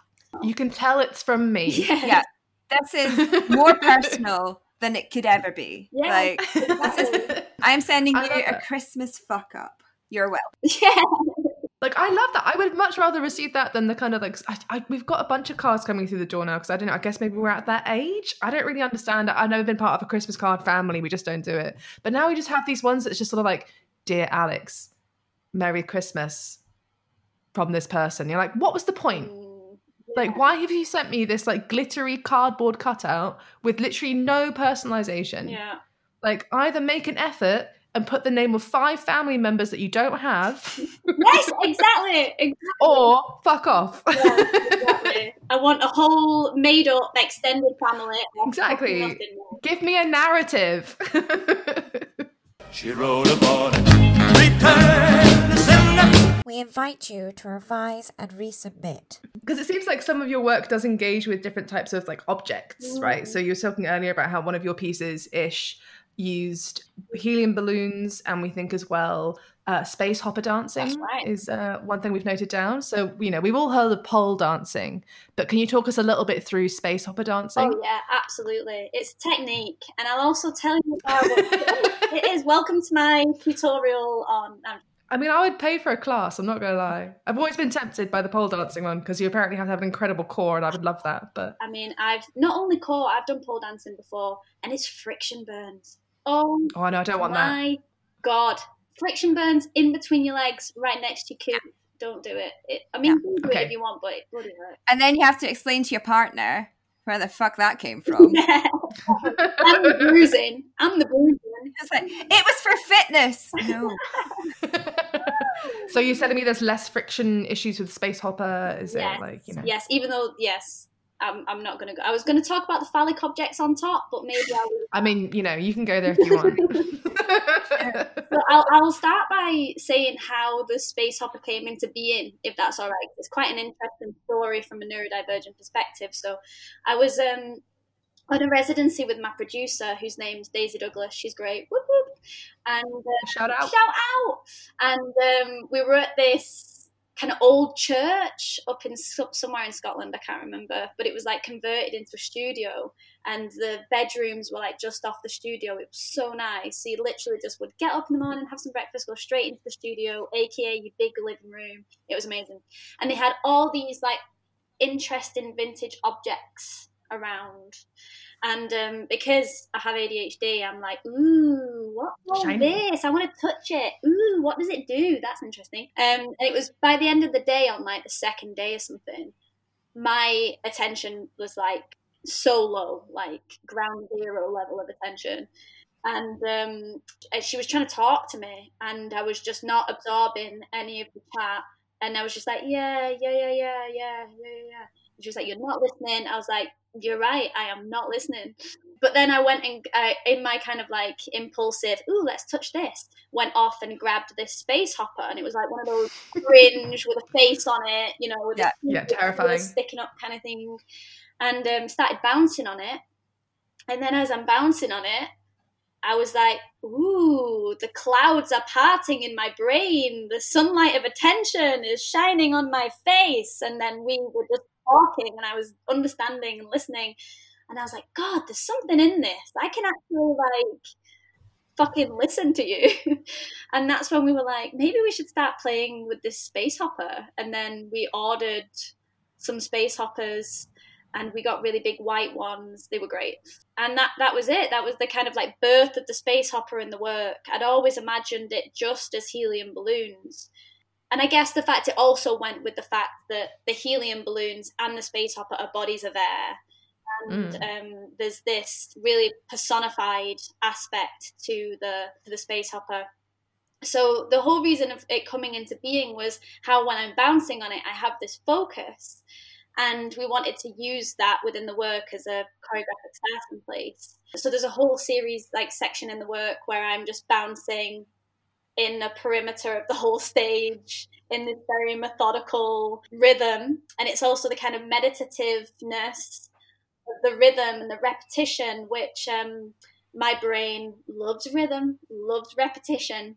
you can tell it's from me. *laughs* Yeah. yeah, this is more *laughs* personal than it could ever be. Yeah. Like, Exactly. *laughs* I'm sending I you a it. Christmas fuck up. You're well. yeah. Like I love that. I would much rather receive that than the kind of like I, I, we've got a bunch of cards coming through the door now because I don't know. I guess maybe we're at that age. I don't really understand. I've never been part of a Christmas card family. We just don't do it. But now we just have these ones that's just sort of like, dear Alex, Merry Christmas from this person. You're like, what was the point? Like, why have you sent me this like glittery cardboard cutout with literally no personalization? Yeah. Like, either make an effort and put the name of five family members that you don't have, *laughs* Yes, exactly. exactly. or fuck off. Yeah, exactly. *laughs* I want a whole made up extended family. Exactly. Give me a narrative. *laughs* She wrote upon it. Return to sender. We invite you to revise and resubmit. Because it seems like some of your work does engage with different types of like objects, right? So you were talking earlier about how one of your pieces ish used helium balloons, and we think as well uh, space hopper dancing right. is uh, one thing we've noted down. So you know we've all heard of pole dancing, but can you talk us a little bit through space hopper dancing? Oh yeah, absolutely. It's technique, and I'll also tell you about it. it is. Welcome to my tutorial on. Um, I mean, I would pay for a class. I'm not gonna lie. I've always been tempted by the pole dancing one because you apparently have to have an incredible core, and I would love that. But I mean, I've not only core, I've done pole dancing before, and it's friction burns. Oh oh no, I don't want that. my god, friction burns in between your legs, right next to your coot. Don't do it. it I mean, you can do Okay. it if you want, but it bloody hurts. And then you have to explain to your partner where the fuck that came from. *laughs* I'm the bruising. I'm the bruising. It's like it was for fitness. No, so you're telling me there's less friction issues with Space Hopper? Is yes. it like you know? Yes, even though yes, I'm, I'm not gonna go. I was gonna talk about the phallic objects on top, but maybe I will. I mean, you know, you can go there if you want. *laughs* *laughs* So I'll, I'll start by saying how the space hopper came into being, if that's all right. It's quite an interesting story from a neurodivergent perspective. So I was um, on a residency with my producer, whose name's Daisy Douglas. She's great. Whoop, whoop. And uh, Shout out. shout out. And um, we were at this kind of old church up in somewhere in Scotland. I can't remember, but it was like converted into a studio, and the bedrooms were like just off the studio. It was so nice. So you literally just would get up in the morning, have some breakfast, go straight into the studio, aka your big living room. It was amazing, and they had all these like interesting vintage objects around. And um, because I have ADHD, I'm like, ooh, what's this? I want to touch it. Ooh, what does it do? That's interesting. Um, and it was by the end of the day, on like the second day or something, my attention was like so low, like ground zero level of attention. And um, she was trying to talk to me, and I was just not absorbing any of the chat. And I was just like, yeah, yeah, yeah, yeah, yeah, yeah, yeah. And she was like, you're not listening. I was like, you're right, I am not listening. But then I went and uh, in my kind of like impulsive, ooh, let's touch this, went off and grabbed this space hopper, and it was like one of those fringe with a face on it, you know, with Yeah. a- Yeah, terrifying. sticking up kind of thing, and um, started bouncing on it. And then as I'm bouncing on it, I was like, ooh, the clouds are parting in my brain. The sunlight of attention is shining on my face. And then we were just talking, and I was understanding and listening. And I was like, God, there's something in this. I can actually, like, fucking listen to you. *laughs* and that's when we were like, maybe we should start playing with this space hopper. And then we ordered some space hoppers and we got really big white ones. They were great. And that that was it. That was the kind of like birth of the space hopper in the work. I'd always imagined it just as helium balloons. And I guess the fact it also went with the fact that the helium balloons and the space hopper are bodies of air. And um, there's this really personified aspect to the to the space hopper. So the whole reason of it coming into being was how when I'm bouncing on it, I have this focus and we wanted to use that within the work as a choreographic starting place. So there's a whole series, like section in the work, where I'm just bouncing in the perimeter of the whole stage in this very methodical rhythm, and it's also the kind of meditativeness of the rhythm and the repetition, which um, my brain loves rhythm, loves repetition.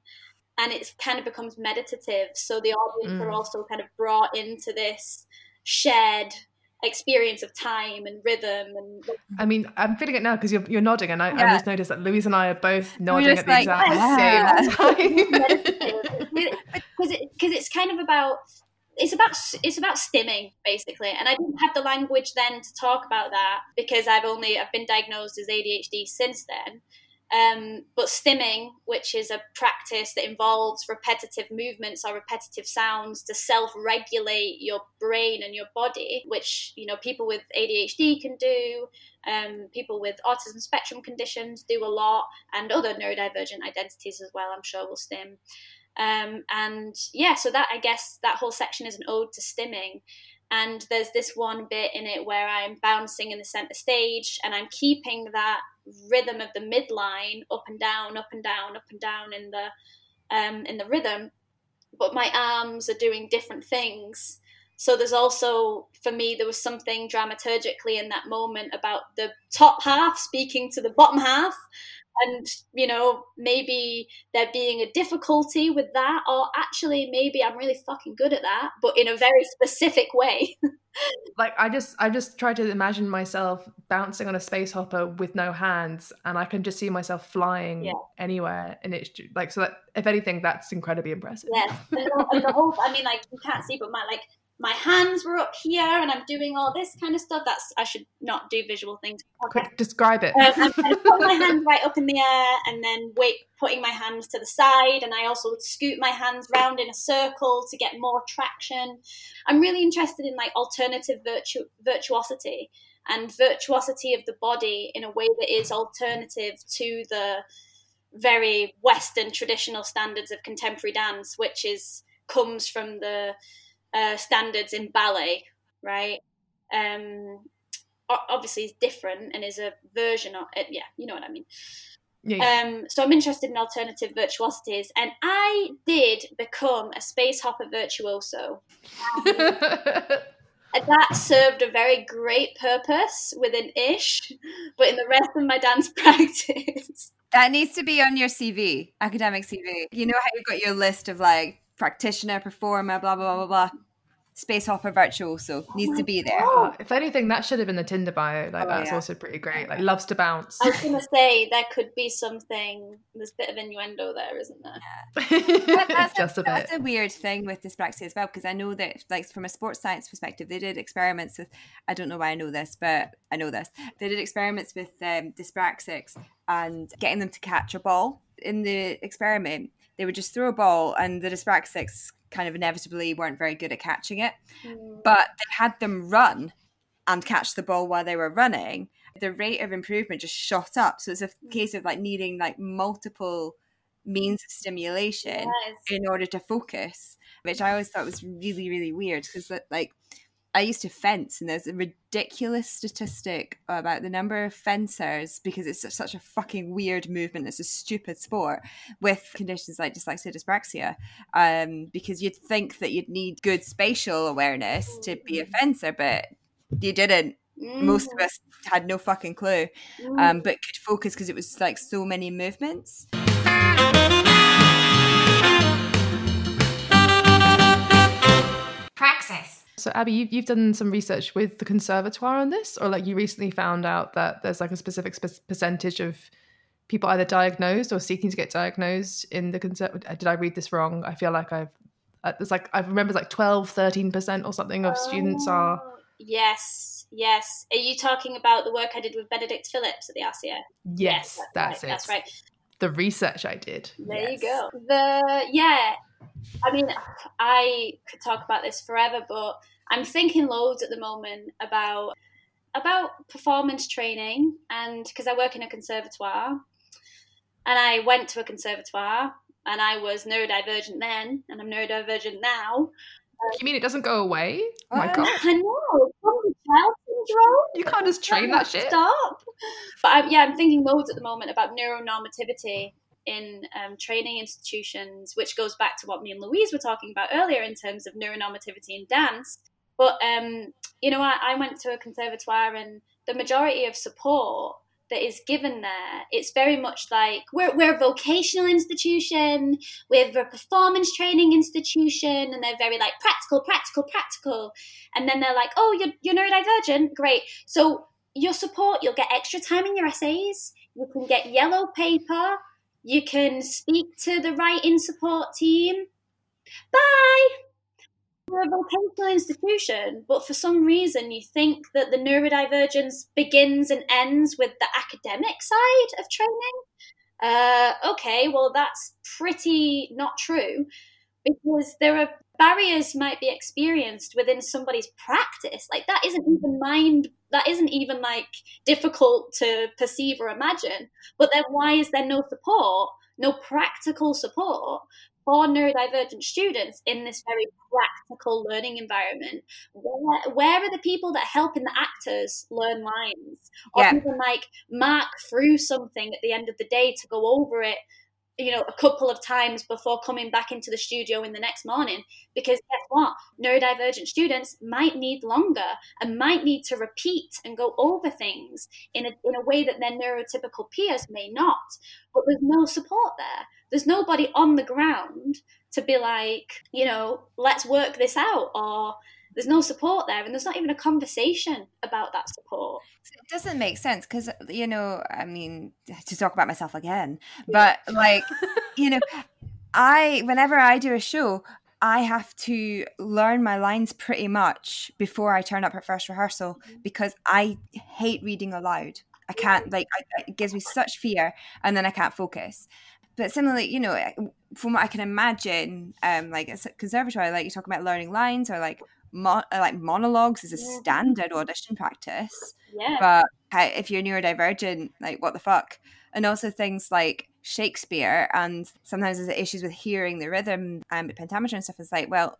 And it kind of becomes meditative. So the audience are Mm. also kind of brought into this shared experience of time and rhythm and I mean, I'm feeling it now because you're, you're nodding, and I, I just noticed that Louise and I are both nodding at the like, exact yeah. same time. *laughs* *laughs* because it, cause it's kind of about it's about it's about stimming basically. And i didn't have the language then to talk about that because i've only i've been diagnosed as adhd since then um, but stimming which is a practice that involves repetitive movements or repetitive sounds to self-regulate your brain and your body which you know people with adhd can do um, people with autism spectrum conditions do a lot and other neurodivergent identities as well i'm sure will stim um, and yeah, so that I guess that whole section is an ode to stimming. And there's this one bit in it where I'm bouncing in the center stage and I'm keeping that rhythm of the midline up and down, up and down, up and down in the um, in the rhythm, but my arms are doing different things. So there's also for me there was something dramaturgically in that moment about the top half speaking to the bottom half and you know maybe there being a difficulty with that or actually maybe i'm really fucking good at that but in a very specific way *laughs* like I just I just try to imagine myself bouncing on a space hopper with no hands, and I can just see myself flying Yeah. anywhere, and it's like so. That if anything, that's incredibly impressive. yeah and the, and the whole i mean like you can't see but my like my hands were up here and i'm doing all this kind of stuff that's i should not do visual things Quick, describe it. um, I'm kind of putting my hands right up in the air and then wait, putting my hands to the side, and I also would scoot my hands round in a circle to get more traction. I'm really interested in like alternative virtu- virtuosity, and virtuosity of the body in a way that is alternative to the very Western traditional standards of contemporary dance, which is comes from the uh, standards in ballet, right? Um, obviously, is different and is a version of it. Yeah, you know what I mean. Yeah. Um, so I'm interested in alternative virtuosities, and I did become a space hopper virtuoso. *laughs* And that served a very great purpose within Ish, but in the rest of my dance *laughs* practice, That needs to be on your CV, academic CV. You know how you've got your list of like practitioner, performer, blah blah blah blah blah. Space hopper virtuoso needs to be there. Oh, if anything, that should have been the Tinder bio. Like Oh, that's yeah. also pretty great. Like loves to bounce. I was going to say there could be something. There's a bit of innuendo there, isn't there? *laughs* That- that's, Just a bit. that's a weird thing with dyspraxia as well because I know that like from a sports science perspective they did experiments with I don't know why I know this but I know this they did experiments with um, dyspraxics and getting them to catch a ball in the experiment they would just throw a ball and the dyspraxics kind of inevitably weren't very good at catching it. Mm. But they had them run and catch the ball while they were running. The rate of improvement just shot up. So it's a mm. case of like needing like multiple means of stimulation Yes. in order to focus, which I always thought was really, really weird because, like, I used to fence, and there's a ridiculous statistic about the number of fencers because it's such- a fucking weird movement. It's a stupid sport with conditions like dyslexia, dyspraxia. Um, because you'd think that you'd need good spatial awareness to be a fencer, but you didn't. Most of us had no fucking clue, um, but could focus because it was like so many movements. So Abby, you, you've done some research with the conservatoire on this, or like you recently found out that there's like a specific spe- percentage of people either diagnosed or seeking to get diagnosed in the conserv. Did I read this wrong? I feel like I've uh, there's like I remember it's like 12, 13 percent or something of students are. Oh, Yes, yes. Are you talking about the work I did with Benedict Phillips at the RCA? Yes, that's, right, it. That's right. The research I did. There Yes. you go. The yeah, I mean, I could talk about this forever, but I'm thinking loads at the moment about about performance training, and because I work in a conservatoire, and I went to a conservatoire, and I was neurodivergent then, and I'm neurodivergent now. You mean it doesn't go away? Oh my god, I know, child syndrome. you can't just train that shit. Stop. But I'm, yeah, I'm thinking loads at the moment about neuronormativity in um, training institutions, which goes back to what me and Louise were talking about earlier in terms of neuronormativity in dance. But um, you know, I, I went to a conservatoire, and the majority of support that is given there, it's very much like we're, we're a vocational institution, we're a performance training institution, and they're very like practical, practical, practical. And then they're like, oh, you're, you're neurodivergent? Great. So your support, you'll get extra time in your essays, you can get yellow paper, you can speak to the writing support team. Bye! We're a vocational institution, but for some reason you think that the neurodivergence begins and ends with the academic side of training. Uh, okay, well, that's pretty not true because there are barriers might be experienced within somebody's practice. Like that isn't even mind that isn't even like difficult to perceive or imagine. But then why is there no support, no practical support for neurodivergent students in this very practical learning environment? Where, where are the people that are helping the actors learn lines? Or Yeah. even like mark through something at the end of the day to go over it you know, a couple of times before coming back into the studio in the next morning. Because guess what? Neurodivergent students might need longer and might need to repeat and go over things in a, in a way that their neurotypical peers may not. But there's no support there. There's nobody on the ground to be like, you know, let's work this out. Or there's no support there. And there's not even a conversation about that support. It doesn't make sense because you know, I mean, *sighs* to talk about myself again, *laughs* but like, you know, I whenever I do a show, I have to learn my lines pretty much before I turn up at first rehearsal because I hate reading aloud. I can't like I, it gives me such fear, and then I can't focus. But similarly, you know, from what I can imagine, um, like it's a conservatory, like you talk about learning lines or like mo- uh, like monologues is a Yeah. standard audition practice Yeah. but how, if you're neurodivergent like what the fuck and also things like shakespeare and sometimes there's issues with hearing the rhythm and pentameter and stuff is like well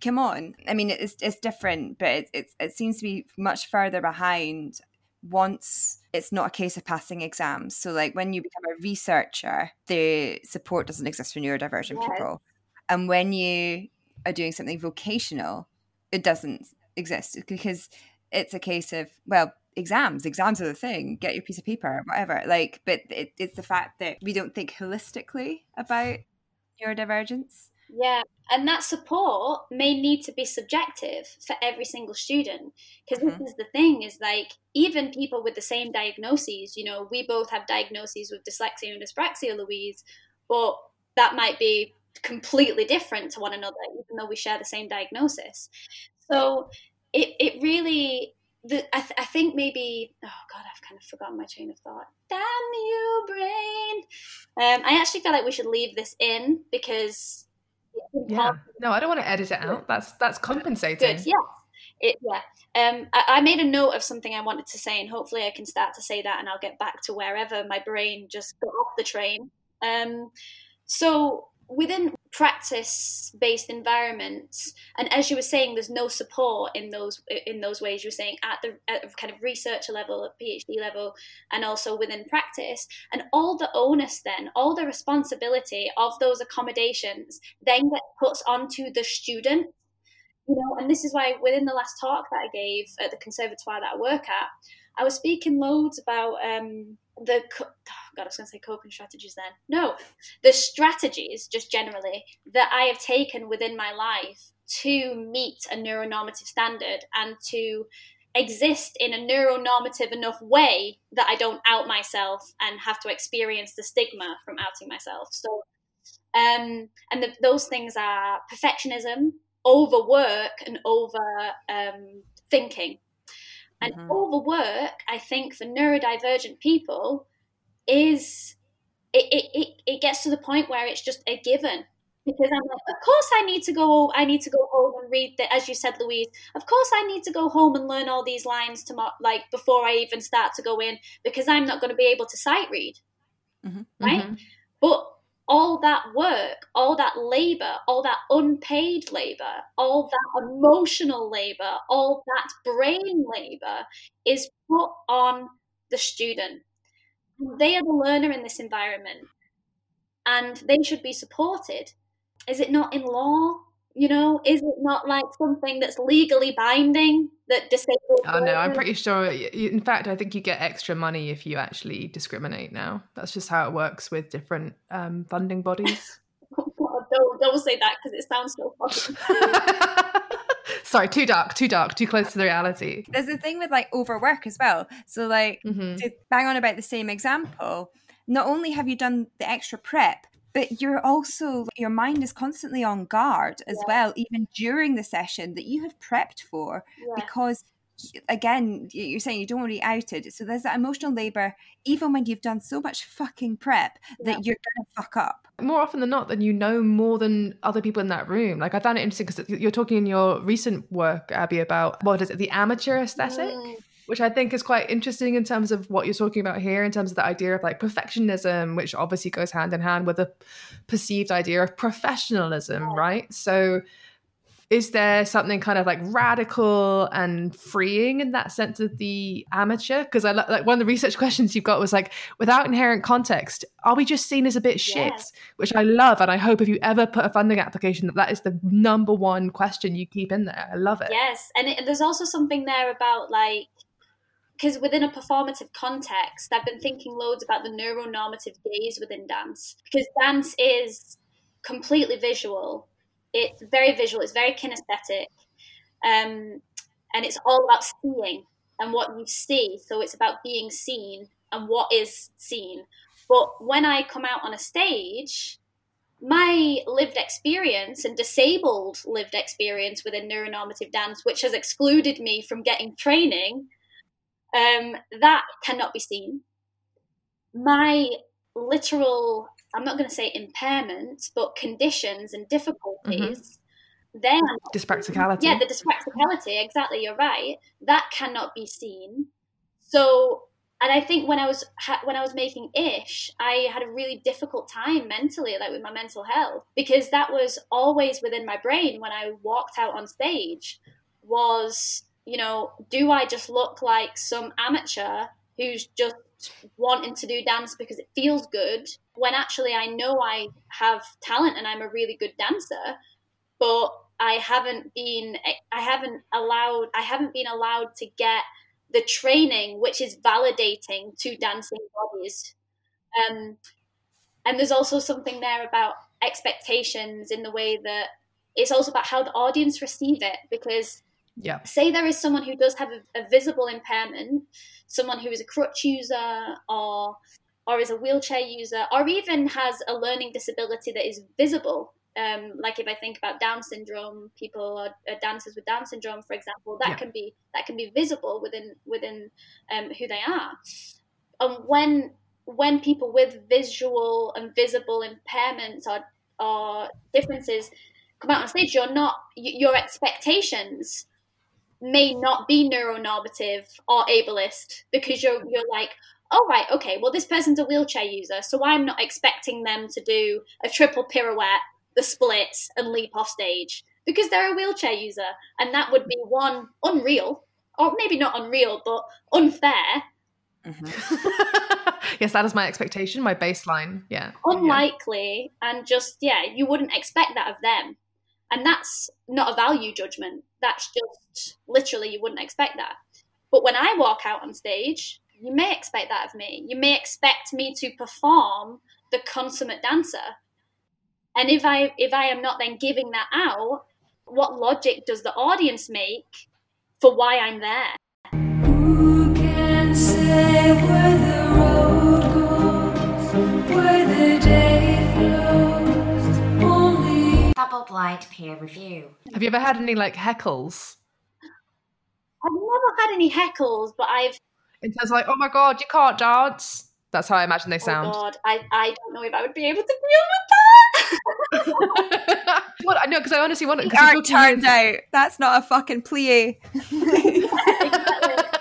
come on i mean it's, it's different but it, it, it seems to be much further behind once it's not a case of passing exams so like when you become a researcher the support doesn't exist for neurodivergent Yes. people and when you are doing something vocational it doesn't exist because it's a case of well exams exams are the thing get your piece of paper whatever like but it, it's the fact that we don't think holistically about neurodivergence Yeah, and that support may need to be subjective for every single student because Mhm. this is the thing is like even people with the same diagnoses, you know, we both have diagnoses with dyslexia and dyspraxia, Louise, but that might be completely different to one another, even though we share the same diagnosis. So it it really. The, I, th- I think maybe oh god I've kind of forgotten my train of thought. Damn you, brain! Um, I actually feel like we should leave this in because Yeah. No, I don't want to edit it out. That's that's compensating. Good. Yeah. It, yeah. Um, I, I made a note of something I wanted to say, and hopefully I can start to say that, and I'll get back to wherever my brain just got off the train. Um, so within practice-based environments, and as you were saying, there's no support in those in those ways. You were saying at the at kind of researcher level, at PhD level, and also within practice, and all the onus then, all the responsibility of those accommodations then get put onto the student you know, and this is why within the last talk that I gave at the conservatoire that I work at, I was speaking loads about um, the oh *sighs* God, I was going to say coping strategies. Then no, the strategies just generally that I have taken within my life to meet a neuronormative standard and to exist in a neuronormative enough way that I don't out myself and have to experience the stigma from outing myself. So, um, and the, those things are perfectionism, overwork and over um, thinking. And Mhm. work, I think, for neurodivergent people is it, it, it, it gets to the point where it's just a given. Because I'm like, of course I need to go. I need to go home and read the, as you said, Louise. Of course I need to go home and learn all these lines tomorrow, like before I even start to go in, because I'm not going to be able to sight read, Mhm. right? Mhm. But all that work, all that labor, all that unpaid labor, all that emotional labor, all that brain labor is put on the student. They are the learner in this environment and they should be supported. Is it not in law? You know, is it not like something that's legally binding that disabled? Oh no, I'm pretty sure. y- y- In fact, I think you get extra money if you actually discriminate now. That's just how it works with different um, funding bodies. *laughs* Oh God, don't don't say that because it sounds so funny. *laughs* Sorry, too dark, too dark, too close to the reality. there's a thing with like overwork as well so like hmm to bang on about the same example, not only have you done the extra prep, but you're also your mind is constantly on guard as Yeah. well, even during the session that you have prepped for, Yeah. because again, you're saying you don't want to be outed. So there's that emotional labor, even when you've done so much fucking prep that Yeah. you're gonna fuck up. More often than not, then you know more than other people in that room. Like I found it interesting because you're talking in your recent work, Abby, about what is it, the amateur aesthetic. Mm. Which I think is quite interesting in terms of what you're talking about here, in terms of the idea of like perfectionism, which obviously goes hand in hand with a perceived idea of professionalism, right? So, is there something kind of like radical and freeing in that sense of the amateur? Because I like one of the research *laughs* questions you've got was like, without inherent context, are we just seen as a bit shit? Which I love, and I hope if you ever put a funding application, that that is the number one question you keep in there. I love it. Yes, and it, there's also something there about like because within a performative context, I've been thinking loads about the neuronormative gaze within dance because dance is completely visual. It's very visual. It's very kinesthetic, um, and it's all about seeing and what you see. So it's about being seen and what is seen. But when I come out on a stage, my lived experience and disabled lived experience within neuronormative dance, which has excluded me from getting training, um, that cannot be seen. My literal, I'm not going to say impairments, but conditions and difficulties then Dyspraxicality. yeah, the dyspraxicality, exactly, you're right. That cannot be seen. So, and I think when I was ha- when I was making Ish, I had a really difficult time mentally, like with my mental health, because that was always within my brain when I walked out on stage. Was you know, do I just look like some amateur who's just wanting to do dance because it feels good when actually I know I have talent and I'm a really good dancer, but I haven't been I haven't allowed I haven't been allowed to get the training which is validating to dancing bodies. Um, and there's also something there about expectations in the way that it's also about how the audience receive it because yeah. say there is someone who does have a, a, visible impairment, someone who is a crutch user or or is a wheelchair user, or even has a learning disability that is visible. Um, like if I think about Down syndrome, people or, or dancers with Down syndrome, for example, that Yeah. can be that can be visible within within um, who they are. And when when people with visual and visible impairments or or differences come out on stage, you're not your expectations may not be neuronormative or ableist because you're you're like, oh right, okay, well this person's a wheelchair user, so I'm not expecting them to do a triple pirouette, the splits, and leap off stage because they're a wheelchair user, and that would be one unreal, or maybe not unreal, but unfair, mm-hmm. *laughs* yes, that is my expectation, my baseline. Yeah. unlikely, and just yeah, you wouldn't expect that of them. And that's not a value judgment. That's just literally you wouldn't expect that. But when I walk out on stage, you may expect that of me. You may expect me to perform the consummate dancer. And if I if I am not then giving that out, what logic does the audience make for why I'm there? Only Bubble peer review. Have you ever had any like heckles? I've never had any heckles, but I've In terms of like, oh my god, you can't dance. That's how I imagine they oh sound. god, I, I don't know if I would be able to deal with that. *laughs* what I know because I honestly want The to. art turned out that's not a fucking plie. exactly,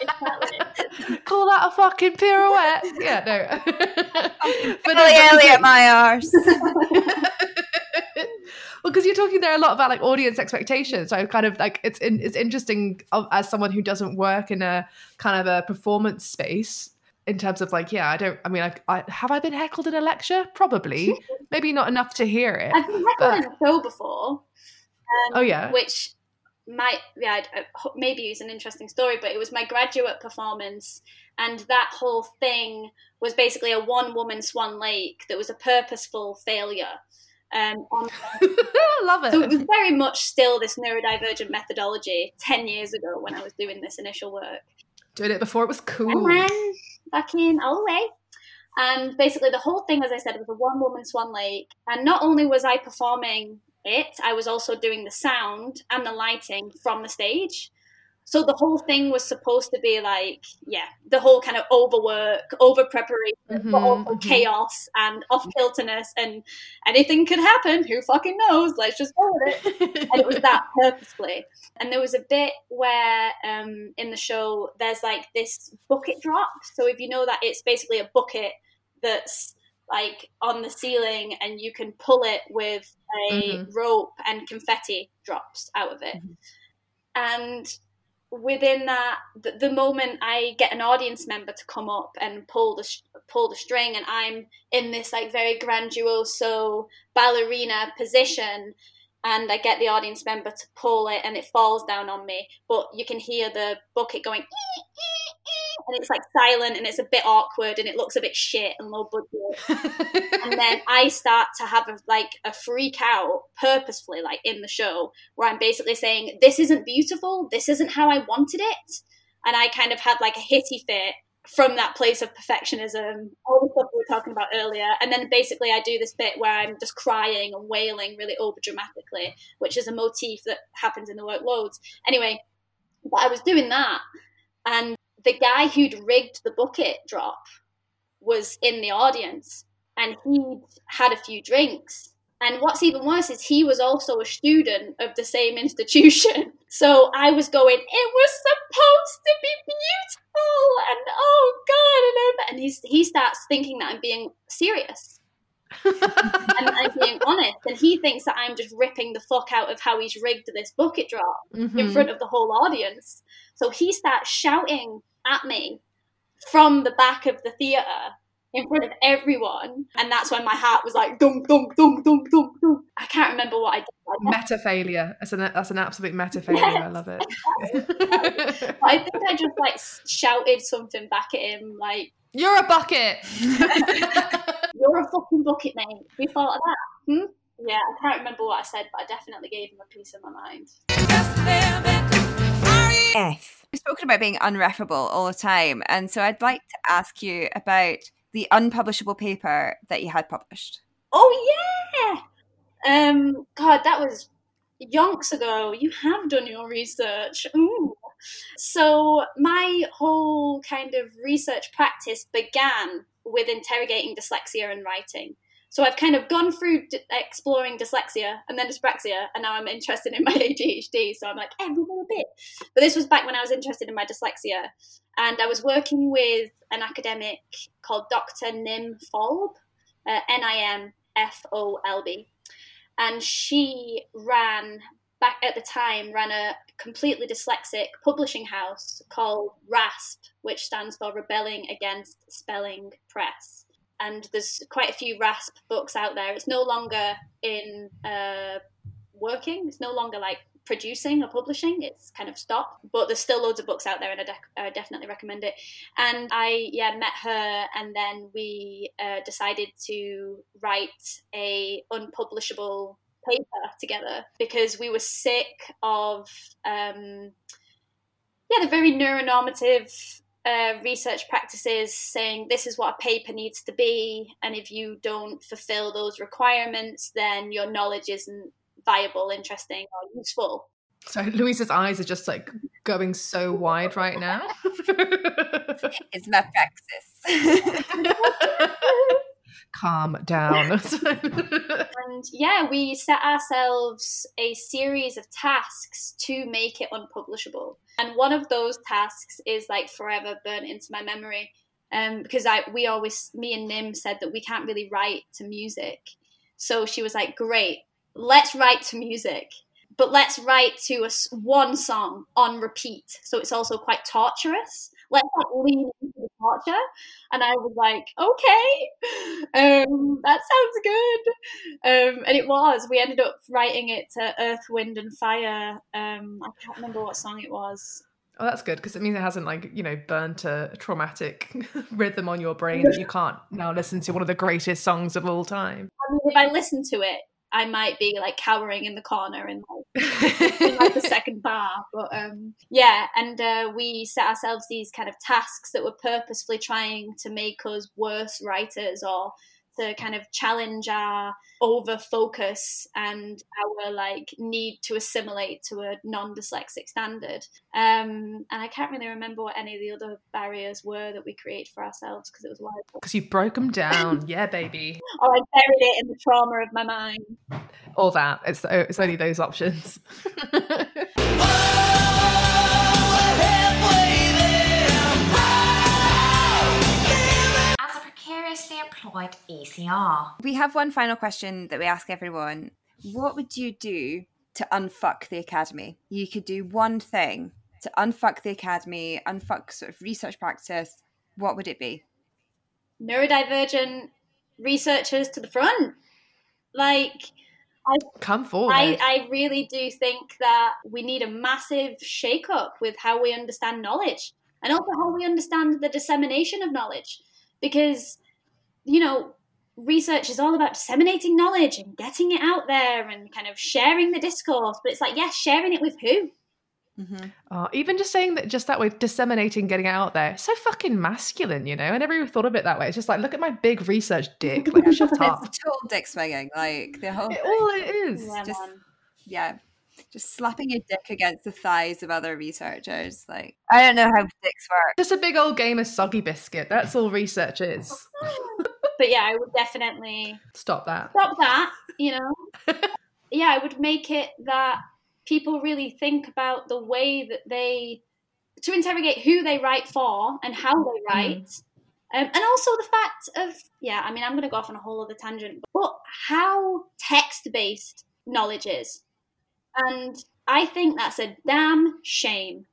exactly. Call that a fucking pirouette? Yeah, no. *laughs* *laughs* but no, Billy but- Elliot, my arse. Well, because you're talking there a lot about like audience expectations. So kind of like it's in, it's interesting as someone who doesn't work in a kind of a performance space in terms of like, yeah, I don't. I mean, I, I have I been heckled in a lecture? Probably, *laughs* maybe not enough to hear it. I've been heckled in a show before. Um, Oh yeah, which might yeah maybe it's an interesting story but it was my graduate performance and that whole thing was basically a one woman swan lake that was a purposeful failure um, on, *laughs* I love it. so it was very much still this neurodivergent methodology 10 years ago when i was doing this initial work Doing it before it was cool. and then back in all the way. And basically, the whole thing, as I said, was a one woman Swan Lake. And not only was I performing it, I was also doing the sound and the lighting from the stage. So the whole thing was supposed to be like, yeah, the whole kind of overwork, over preparation, Mhm, also mhm. chaos and off kilterness, and anything could happen. Who fucking knows? Let's just go with it and it was that *laughs* purposefully. And there was a bit where um, in the show there's like this bucket drop. So if you know that it's basically a bucket that's like on the ceiling and you can pull it with a Mhm. rope and confetti drops out of it. Mhm. And within that, the, the moment I get an audience member to come up and pull the pull the string, and I'm in this like very grandiose ballerina position, and I get the audience member to pull it, and it falls down on me, but you can hear the bucket going. "Ee, ee, ee," And it's like silent and it's a bit awkward and it looks a bit shit and low budget *laughs* and then I start to have a, like a freak out purposefully, like in the show, where I'm basically saying, "This isn't beautiful. This isn't how I wanted it," and I kind of had like a hitty fit from that place of perfectionism, all the stuff we were talking about earlier, and then basically I do this bit where I'm just crying and wailing really over dramatically, which is a motif that happens in the work loads. Anyway, but I was doing that, and the guy who'd rigged the bucket drop was in the audience and he'd had a few drinks And what's even worse is he was also a student of the same institution. *laughs* So I was going, it was supposed to be beautiful, and oh god, and, I'm- and he's he starts thinking that I'm being serious *laughs* and I'm being honest, and he thinks that I'm just ripping the fuck out of how he's rigged this bucket drop in Mhm. front of the whole audience. So he starts shouting at me from the back of the theatre in front of everyone, and that's when my heart was like dunk dunk dunk dunk dunk dunk. I can't remember what I did. I Meta failure. That's an that's an absolute meta failure. I love it. *laughs* I think I just like shouted something back at him, like You're a bucket. *laughs* "You're a fucking bucket, mate." We thought of that. Hmm? Yeah, I can't remember what I said, but I definitely gave him a piece of my mind. F. We've spoken about being unreffable all the time, and so I'd like to ask you about the unpublishable paper that you had published. Oh yeah. Um. God, that was yonks ago. You have done your research. Ooh. So my whole kind of research practice began with interrogating dyslexia and writing. So I've kind of gone through d- exploring dyslexia and then dyspraxia, and now I'm interested in my *laughs* ADHD. So I'm like every little bit. But this was back when I was interested in my dyslexia, and I was working with an academic called Dr. Nim Folb, uh, N I M F O L B, and she ran back at the time ran a completely dyslexic publishing house called RASP, which stands for Rebelling Against Spelling Press. And there's quite a few RASP books out there. It's no longer in uh, working. It's no longer like producing or publishing. It's kind of stopped. But there's still loads of books out there, and I, dec I definitely recommend it. And I yeah met her, and then we uh, decided to write a unpublishable paper together because we were sick of um, yeah the very neuronormative uh, research practices saying this is what a paper needs to be and if you don't fulfill those requirements then your knowledge isn't viable interesting or useful So Louisa's eyes are just like going so wide right now. *laughs* It's my praxis. *laughs* *laughs* Calm down. *laughs* *laughs* And yeah, we set ourselves a series of tasks to make it unpublishable. And one of those tasks is like forever burnt into my memory. Um, because I we always me and Nim said that we can't really write to music. So she was like, Great, let's write to music. But let's write to a one song on repeat. So it's also quite torturous. Let's like lean into the torture. And I was like, okay, um, that sounds good. Um, and it was. We ended up writing it to Earth, Wind, and Fire. Um, I can't remember what song it was. Oh, that's good because it means it hasn't like you know burnt a traumatic *laughs* rhythm on your brain that you *laughs* can't now listen to one of the greatest songs of all time. I mean, if I listen to it, I might be like cowering in the corner in like, *laughs* in, like the second bar. But um, yeah, and uh, we set ourselves these kind of tasks that were purposefully trying to make us worse writers or to kind of challenge our over focus and our like need to assimilate to a non-dyslexic standard um and i can't really remember what any of the other barriers were that we created for ourselves because it was wild Because you broke them down, *laughs* yeah, baby. or i buried it in the trauma of my mind All that. It's it's only those options. *laughs* precariously employed ECR, we have one final question that we ask everyone. What would you do to unfuck the academy? You could do one thing to unfuck the academy, unfuck sort of research practice. What would it be? neurodivergent researchers to the front like I, Come forward. I, I really do think that we need a massive shake up with how we understand knowledge and also how we understand the dissemination of knowledge. Because, you know, research is all about disseminating knowledge and getting it out there and kind of sharing the discourse. But it's like, yes, sharing it with who? Mm-hmm. Oh, even just saying that, just that way, disseminating, getting it out there, so fucking masculine, you know. I never even thought of it that way. It's just like, look at my big research dick. Like, *laughs* shut up. It's total dick swinging, like the whole It, all it is. Yeah, Just- man. yeah just slapping your dick against the thighs of other researchers like i don't know how dicks work Just a big old game of soggy biscuit. That's all research is. *laughs* but yeah, I would definitely Stop that. stop that. You know, *laughs* yeah, I would make it that people really think about the way that they to interrogate who they write for and how they write. Um, and also the fact of, yeah, I mean, I'm going to go off on a whole other tangent, but how text based knowledge is. And I think that's a damn shame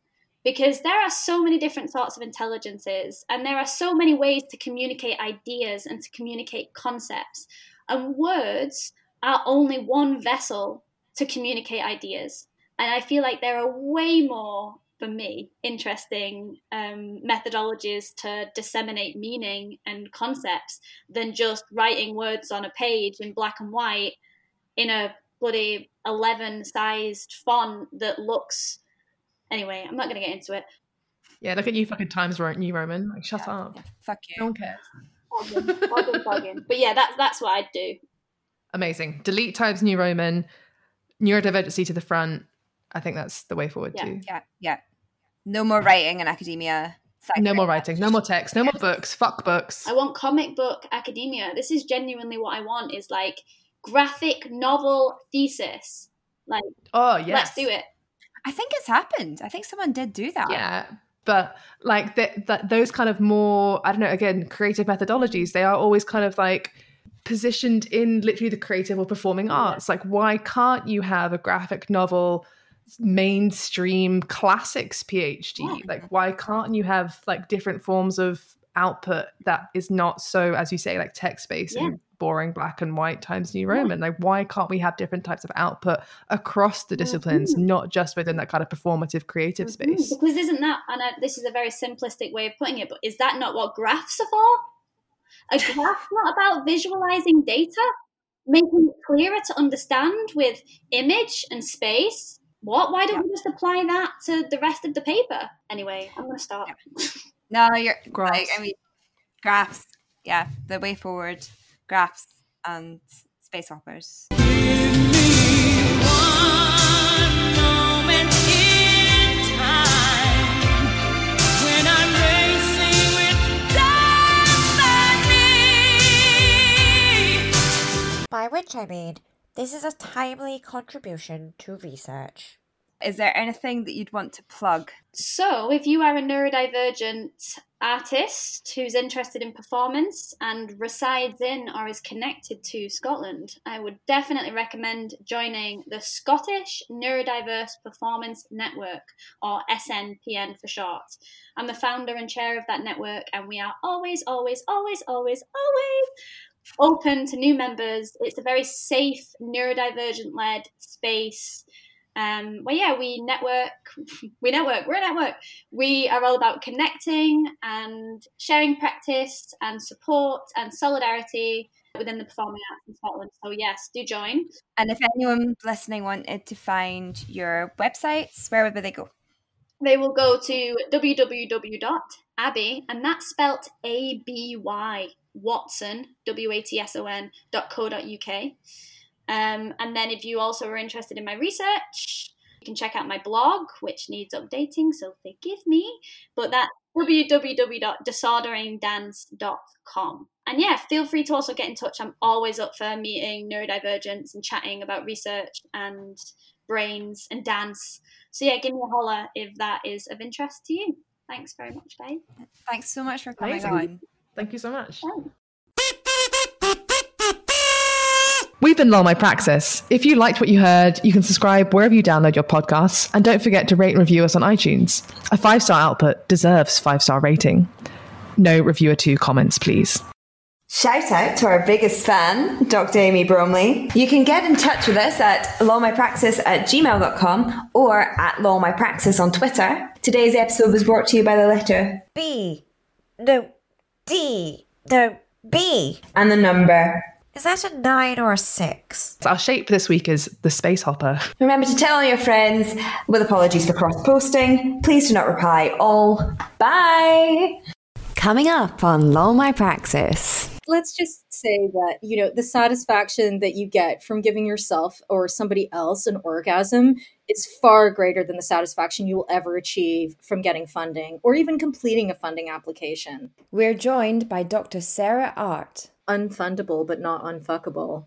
because there are so many different sorts of intelligences and there are so many ways to communicate ideas and to communicate concepts. And words are only one vessel to communicate ideas. And I feel like there are way more, for me, interesting um, methodologies to disseminate meaning and concepts than just writing words on a page in black and white in a bloody 11 sized font that looks. Anyway, I'm not going to get into it. Yeah, look at you fucking Times Ro- New Roman. Like, shut up. Fuck No you. one cares. Bogging, bogging, bogging. But yeah, that's that's what I'd do. Amazing. Delete Times New Roman, neurodivergency to the front. I think that's the way forward Yeah. too. Yeah, yeah. No more writing in academia. No more writing, no more text, no more books. Fuck books. I want comic book academia. This is genuinely what I want. Is like graphic novel thesis. Like, Oh yes. let's do it. I think it's happened. I think someone did do that. Yeah, but like that, that those kind of more, I don't know, again, creative methodologies, they are always kind of like positioned in literally the creative or performing arts. Like, why can't you have a graphic novel mainstream classics PhD? Like, why can't you have like different forms of output that is not so, as you say, like text based Yeah. and boring black and white times New Roman? Like, why can't we have different types of output across the mm, disciplines, mm. not just within that kind of performative creative Mhm. space? Because isn't that, and I, this is a very simplistic way of putting it, but is that not what graphs are for? A *laughs* graph not about visualizing data, making it clearer to understand with image and space. What? Why don't we just apply that to the rest of the paper? Anyway, I'm going to stop. *laughs* No, you're Graphs. like I mean graphs. Yeah, the way forward. Graphs and space hoppers. By which I mean, this is a timely contribution to research. Is there anything that you'd want to plug? So, if you are a neurodivergent artist who's interested in performance and resides in or is connected to Scotland, I would definitely recommend joining the Scottish Neurodiverse Performance Network, or SNPN for short. I'm the founder and chair of that network, and we are always, always, always, always, always open to new members. It's a very safe, neurodivergent led space um, well, yeah, we network. *laughs* We network. We're a network. We are all about connecting and sharing practice and support and solidarity within the performing arts in Scotland. So yes, do join. And if anyone listening wanted to find your websites, where would they go? They will go to www.aby, and that's spelt A B Y Watson W A T S O N dot co dot uk. Um, and then if you also are interested in my research, you can check out my blog, which needs updating, so forgive me. But that's www.disorderingdance.com. And yeah, feel free to also get in touch. I'm always up for meeting neurodivergence and chatting about research and brains and dance. So yeah, give me a holler if that is of interest to you. Thanks very much, babe. Thanks so much for coming Amazing. on. Thank you so much. Thanks. We've been Lol My Praxis. If you liked what you heard, you can subscribe wherever you download your podcasts, and don't forget to rate and review us on iTunes. A five star output deserves five star rating. No reviewer two comments, please. Shout out to our biggest fan, Dr. Amy Bromley. You can get in touch with us at lolmypraxis at gmail.com or at lolmypraxis on Twitter. Today's episode was brought to you by the letter B. No, D. No, B. and the number. Is that a nine or a six? Our shape this week is the space hopper. Remember to tell all your friends, with apologies for cross posting. Please do not reply all. Bye! Coming up on Lol My Praxis. let's just say that you know the satisfaction that you get from giving yourself or somebody else an orgasm is far greater than the satisfaction you will ever achieve from getting funding or even completing a funding application We're joined by Dr. Sarah Art. Unfundable but not unfuckable.